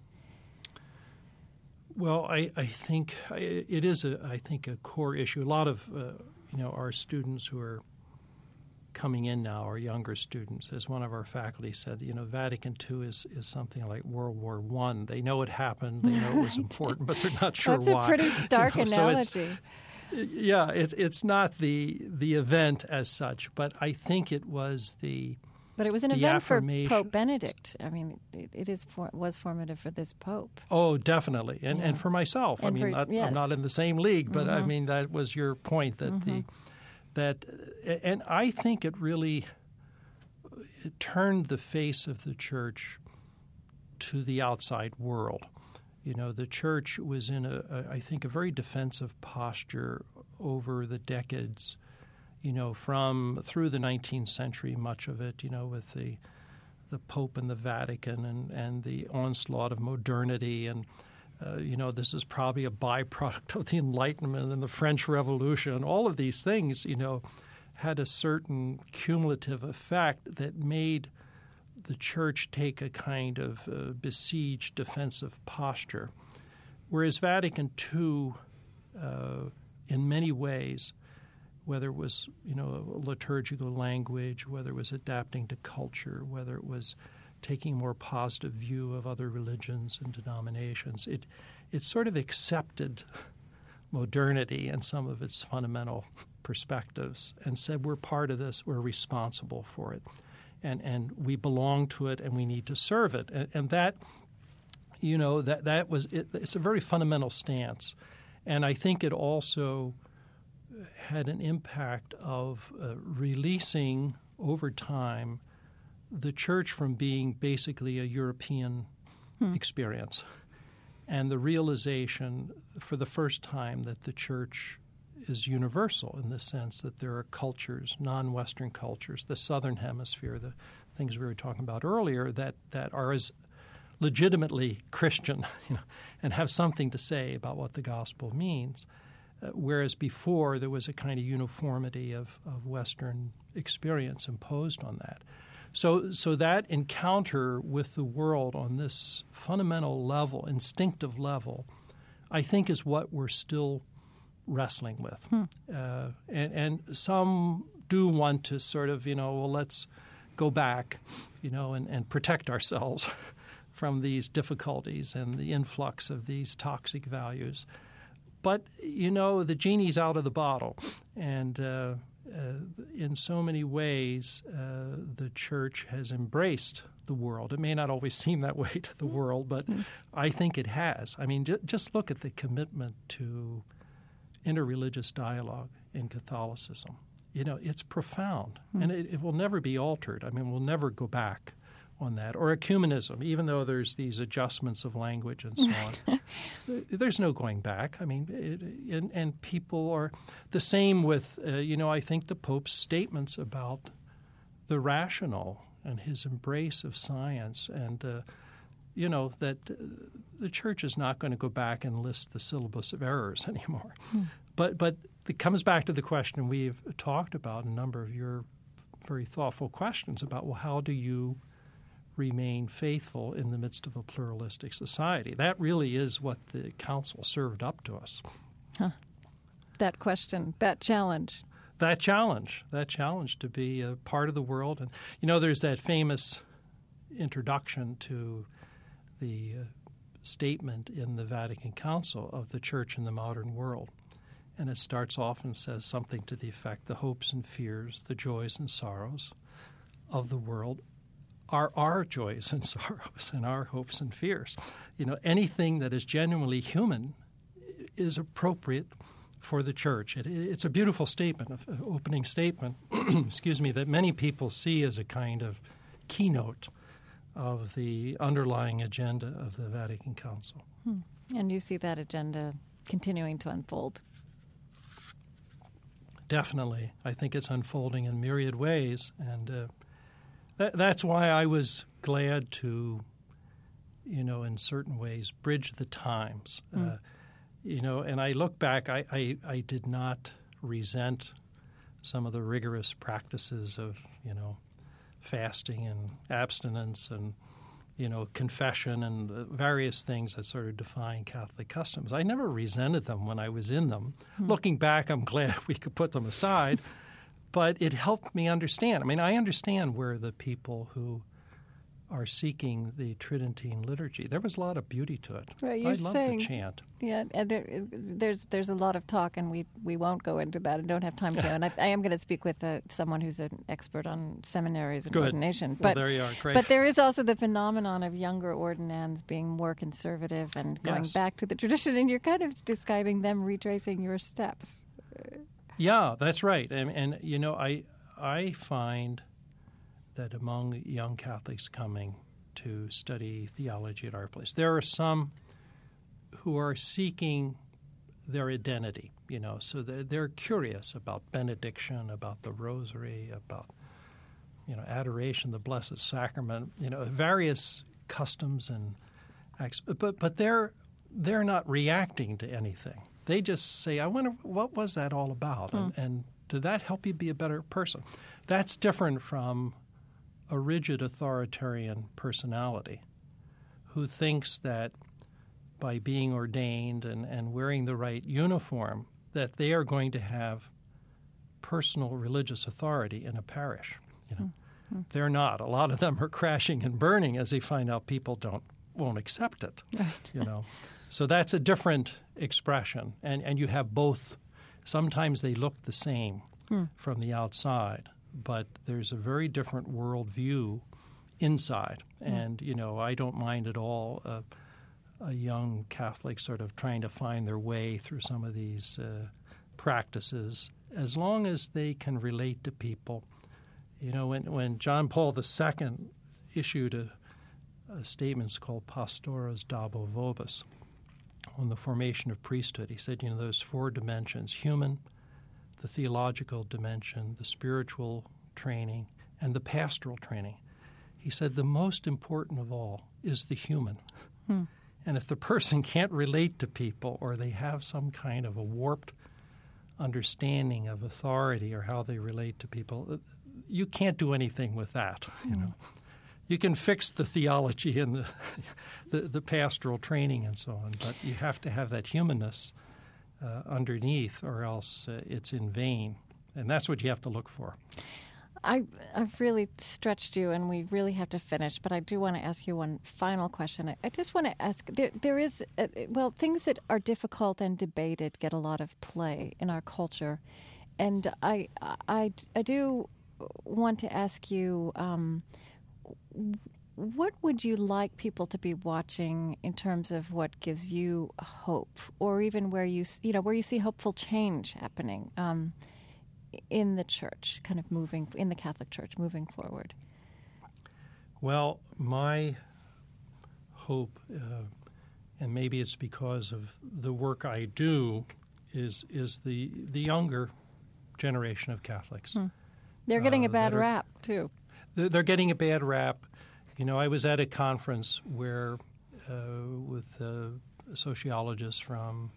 Well, I, I think it is a I think a core issue. A lot of uh, you know our students who are coming in now are younger students. As one of our faculty said, you know, Vatican II is, is something like World War One. They know it happened, they know it was important, but they're not sure That's why. That's a pretty stark you know, analogy. So it's, yeah, it's it's not the the event as such, but I think it was the but it was an event for Pope Benedict. I mean, it, it is for, was formative for this Pope. Oh, definitely, and Yeah. and for myself. And I mean, for- not, yes. I'm not in the same league, but I Mhm. mean that was your point that the that, and I think it really it turned the face of the church to the outside world. You know, the church was in a, a I think, a very defensive posture over the decades. You know, from through the 19th century, much of it, you know, with the the Pope and the Vatican and, and the onslaught of modernity. And, uh, you know, this is probably a byproduct of the Enlightenment and the French Revolution. All of these things, you know, had a certain cumulative effect that made the church take a kind of uh, besieged defensive posture. Whereas Vatican II, uh, in many ways, whether it was you know liturgical language, whether it was adapting to culture, whether it was taking a more positive view of other religions and denominations, it it sort of accepted modernity and some of its fundamental perspectives and said we're part of this, we're responsible for it, and and we belong to it and we need to serve it, and, and that you know that that was it, it's a very fundamental stance, and I think it also had an impact of uh, releasing over time the church from being basically a European experience and the realization for the first time that the church is universal in the sense that there are cultures, non Western cultures, the Southern Hemisphere, the things we were talking about earlier, that, that are as legitimately Christian you know, and have something to say about what the gospel means. Uh, whereas before there was a kind of uniformity of, of Western experience imposed on that. So, so that encounter with the world on this fundamental level, instinctive level, I think is what we're still wrestling with. Uh, and, and some do want to sort of, you know, well, let's go back, you know, and, and protect ourselves from these difficulties and the influx of these toxic values but you know the genie's out of the bottle, and uh, uh, in so many ways, uh, the church has embraced the world. It may not always seem that way to the world, but I think it has. I mean, ju- just look at the commitment to interreligious dialogue in Catholicism. You know, it's profound, and it, it will never be altered. I mean, we'll never go back on that. Or ecumenism, even though there's these adjustments of language and so on. there's no going back. I mean, it, and, and people are the same with, uh, you know, I think the Pope's statements about the rational and his embrace of science and, uh, you know, that uh, the church is not going to go back and list the syllabus of errors anymore. But, but it comes back to the question we've talked about, a number of your very thoughtful questions about, well, how do you remain faithful in the midst of a pluralistic society? That really is what the council served up to us. That question, that challenge. That challenge, that challenge to be a part of the world. And, you know, there's that famous introduction to the uh, statement in the Vatican Council of the Church in the modern world. And it starts off and says something to the effect the hopes and fears, the joys and sorrows of the world are our joys and sorrows and our hopes and fears. You know, anything that is genuinely human is appropriate for the church. It, it's a beautiful statement, an opening statement, excuse me, that many people see as a kind of keynote of the underlying agenda of the Vatican Council. And you see that agenda continuing to unfold. Definitely. I think it's unfolding in myriad ways. And uh, that, that's why I was glad to, you know, in certain ways, bridge the times. Uh, you know, and I look back, I, I, I did not resent some of the rigorous practices of you know fasting and abstinence and you know confession and various things that sort of define Catholic customs. I never resented them when I was in them. Hmm. Looking back, I'm glad we could put them aside, but it helped me understand. I mean, I understand where the people who are seeking the Tridentine liturgy. There was a lot of beauty to it. Right, you're I love saying, the chant. Yeah, and there, there's there's a lot of talk, and we, we won't go into that and don't have time to. and I, I am going to speak with uh, someone who's an expert on seminaries and Good. ordination. Well, But there you are. Great. but there is also the phenomenon of younger ordinands being more conservative and going Yes. back to the tradition, and you're kind of describing them retracing your steps. Yeah, that's right. And, and you know, I I find that among young Catholics coming to study theology at our place, there are some who are seeking their identity. You know, so they're, they're curious about benediction, about the Rosary, about you know adoration, the Blessed Sacrament. You know, various customs and acts. But but they're they're not reacting to anything. They just say, "I wonder what was that all about," and, hmm. and did that help you be a better person? That's different from a rigid authoritarian personality who thinks that by being ordained and, and wearing the right uniform that they are going to have personal religious authority in a parish. You know, hmm. Hmm. they're not. A lot of them are crashing and burning as they find out people don't won't accept it. You know, so that's a different expression, and and you have both. Sometimes they look the same from the outside, but there's a very different worldview inside. And you know, I don't mind at all. Uh, a young Catholic sort of trying to find their way through some of these uh, practices, as long as they can relate to people. You know, when, when John Paul II issued a, a statement called Pastores Dabo Vobis on the formation of priesthood, he said, you know, those four dimensions human, the theological dimension, the spiritual training, and the pastoral training. He said the most important of all is the human. And if the person can't relate to people or they have some kind of a warped understanding of authority or how they relate to people, uh, you can't do anything with that. You know, you can fix the theology and the, the the pastoral training and so on, but you have to have that humanness uh, underneath, or else uh, it's in vain. And that's what you have to look for. I, I've really stretched you, and we really have to finish. But I do want to ask you one final question. I, I just want to ask: there, there is, uh, well, things that are difficult and debated get a lot of play in our culture, and I, I, I do want to ask you. Um, what would you like people to be watching in terms of what gives you hope, or even where you, you know, where you see hopeful change happening? Um, in the church, kind of moving in the Catholic Church, moving forward? Well, my hope, uh, and maybe it's because of the work I do, is is the the younger generation of Catholics. They're getting a Uh, bad are- rap too. They're getting a bad rap. You know, I was at a conference where, uh, with a sociologist from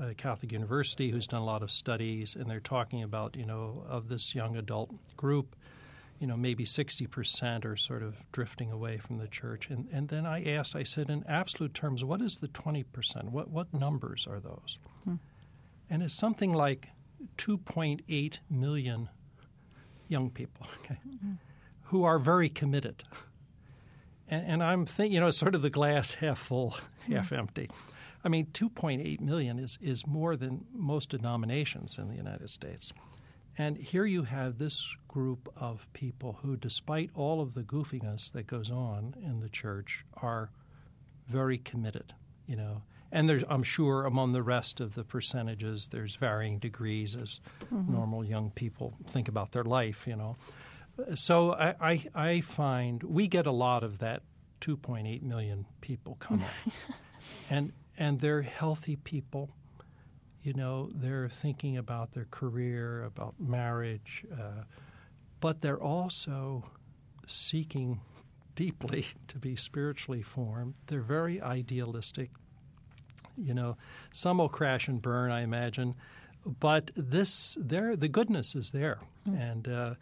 uh, Catholic University who's done a lot of studies, and they're talking about, you know, of this young adult group, you know, maybe 60% are sort of drifting away from the church. And, and then I asked, I said, in absolute terms, what is the 20%? What, what numbers are those? And it's something like 2.8 million young people, okay, who are very committed. And, and I'm thinking, you know, it's sort of the glass half full, hmm. half empty. I mean, 2.8 million is, is more than most denominations in the United States. And here you have this group of people who, despite all of the goofiness that goes on in the church, are very committed, you know. And there's, I'm sure, among the rest of the percentages, there's varying degrees as mm-hmm. normal young people think about their life, you know. So I, I, I find we get a lot of that 2.8 million people coming, and and they're healthy people. You know, they're thinking about their career, about marriage, uh, but they're also seeking deeply to be spiritually formed. They're very idealistic. You know, some will crash and burn, I imagine. but this there the goodness is there, and uh,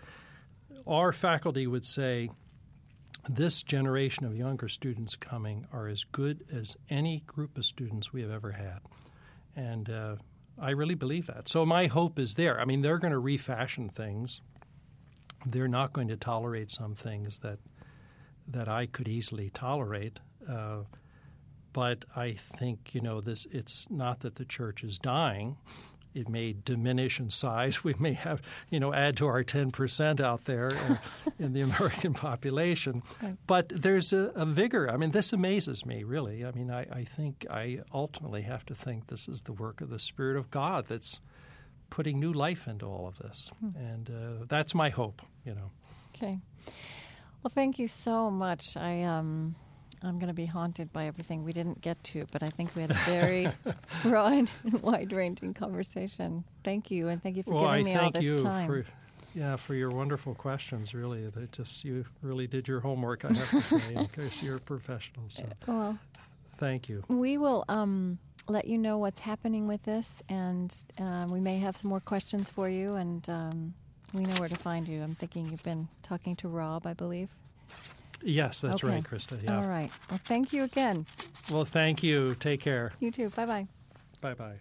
our faculty would say this generation of younger students coming are as good as any group of students we have ever had, and uh, I really believe that. So my hope is there. I mean, they're going to refashion things. They're not going to tolerate some things that that I could easily tolerate. Uh, but I think you know this. It's not that the church is dying. It may diminish in size. We may have, you know, add to our ten percent out there in, in, the American population. Right. But there's a, a, vigor. I mean, this amazes me really. I mean, I, I think I ultimately have to think this is the work of the Spirit of God that's putting new life into all of this, hmm. and uh, that's my hope. You know. Okay. Well, thank you so much. I um, I'm going to be haunted by everything we didn't get to, but I think we had a very broad and wide-ranging conversation. Thank you, and thank you for well, giving I me all this time. For, yeah, for your wonderful questions. Really, they just you really did your homework. I have to say, because you're a professional. So, well, thank you. We will. Um, let you know what's happening with this, and uh, we may have some more questions for you. And um, we know where to find you. I'm thinking you've been talking to Rob, I believe. Yes, that's okay. right, Krista. Yeah. All right. Well, thank you again. Well, thank you. Take care. You too. Bye bye. Bye bye.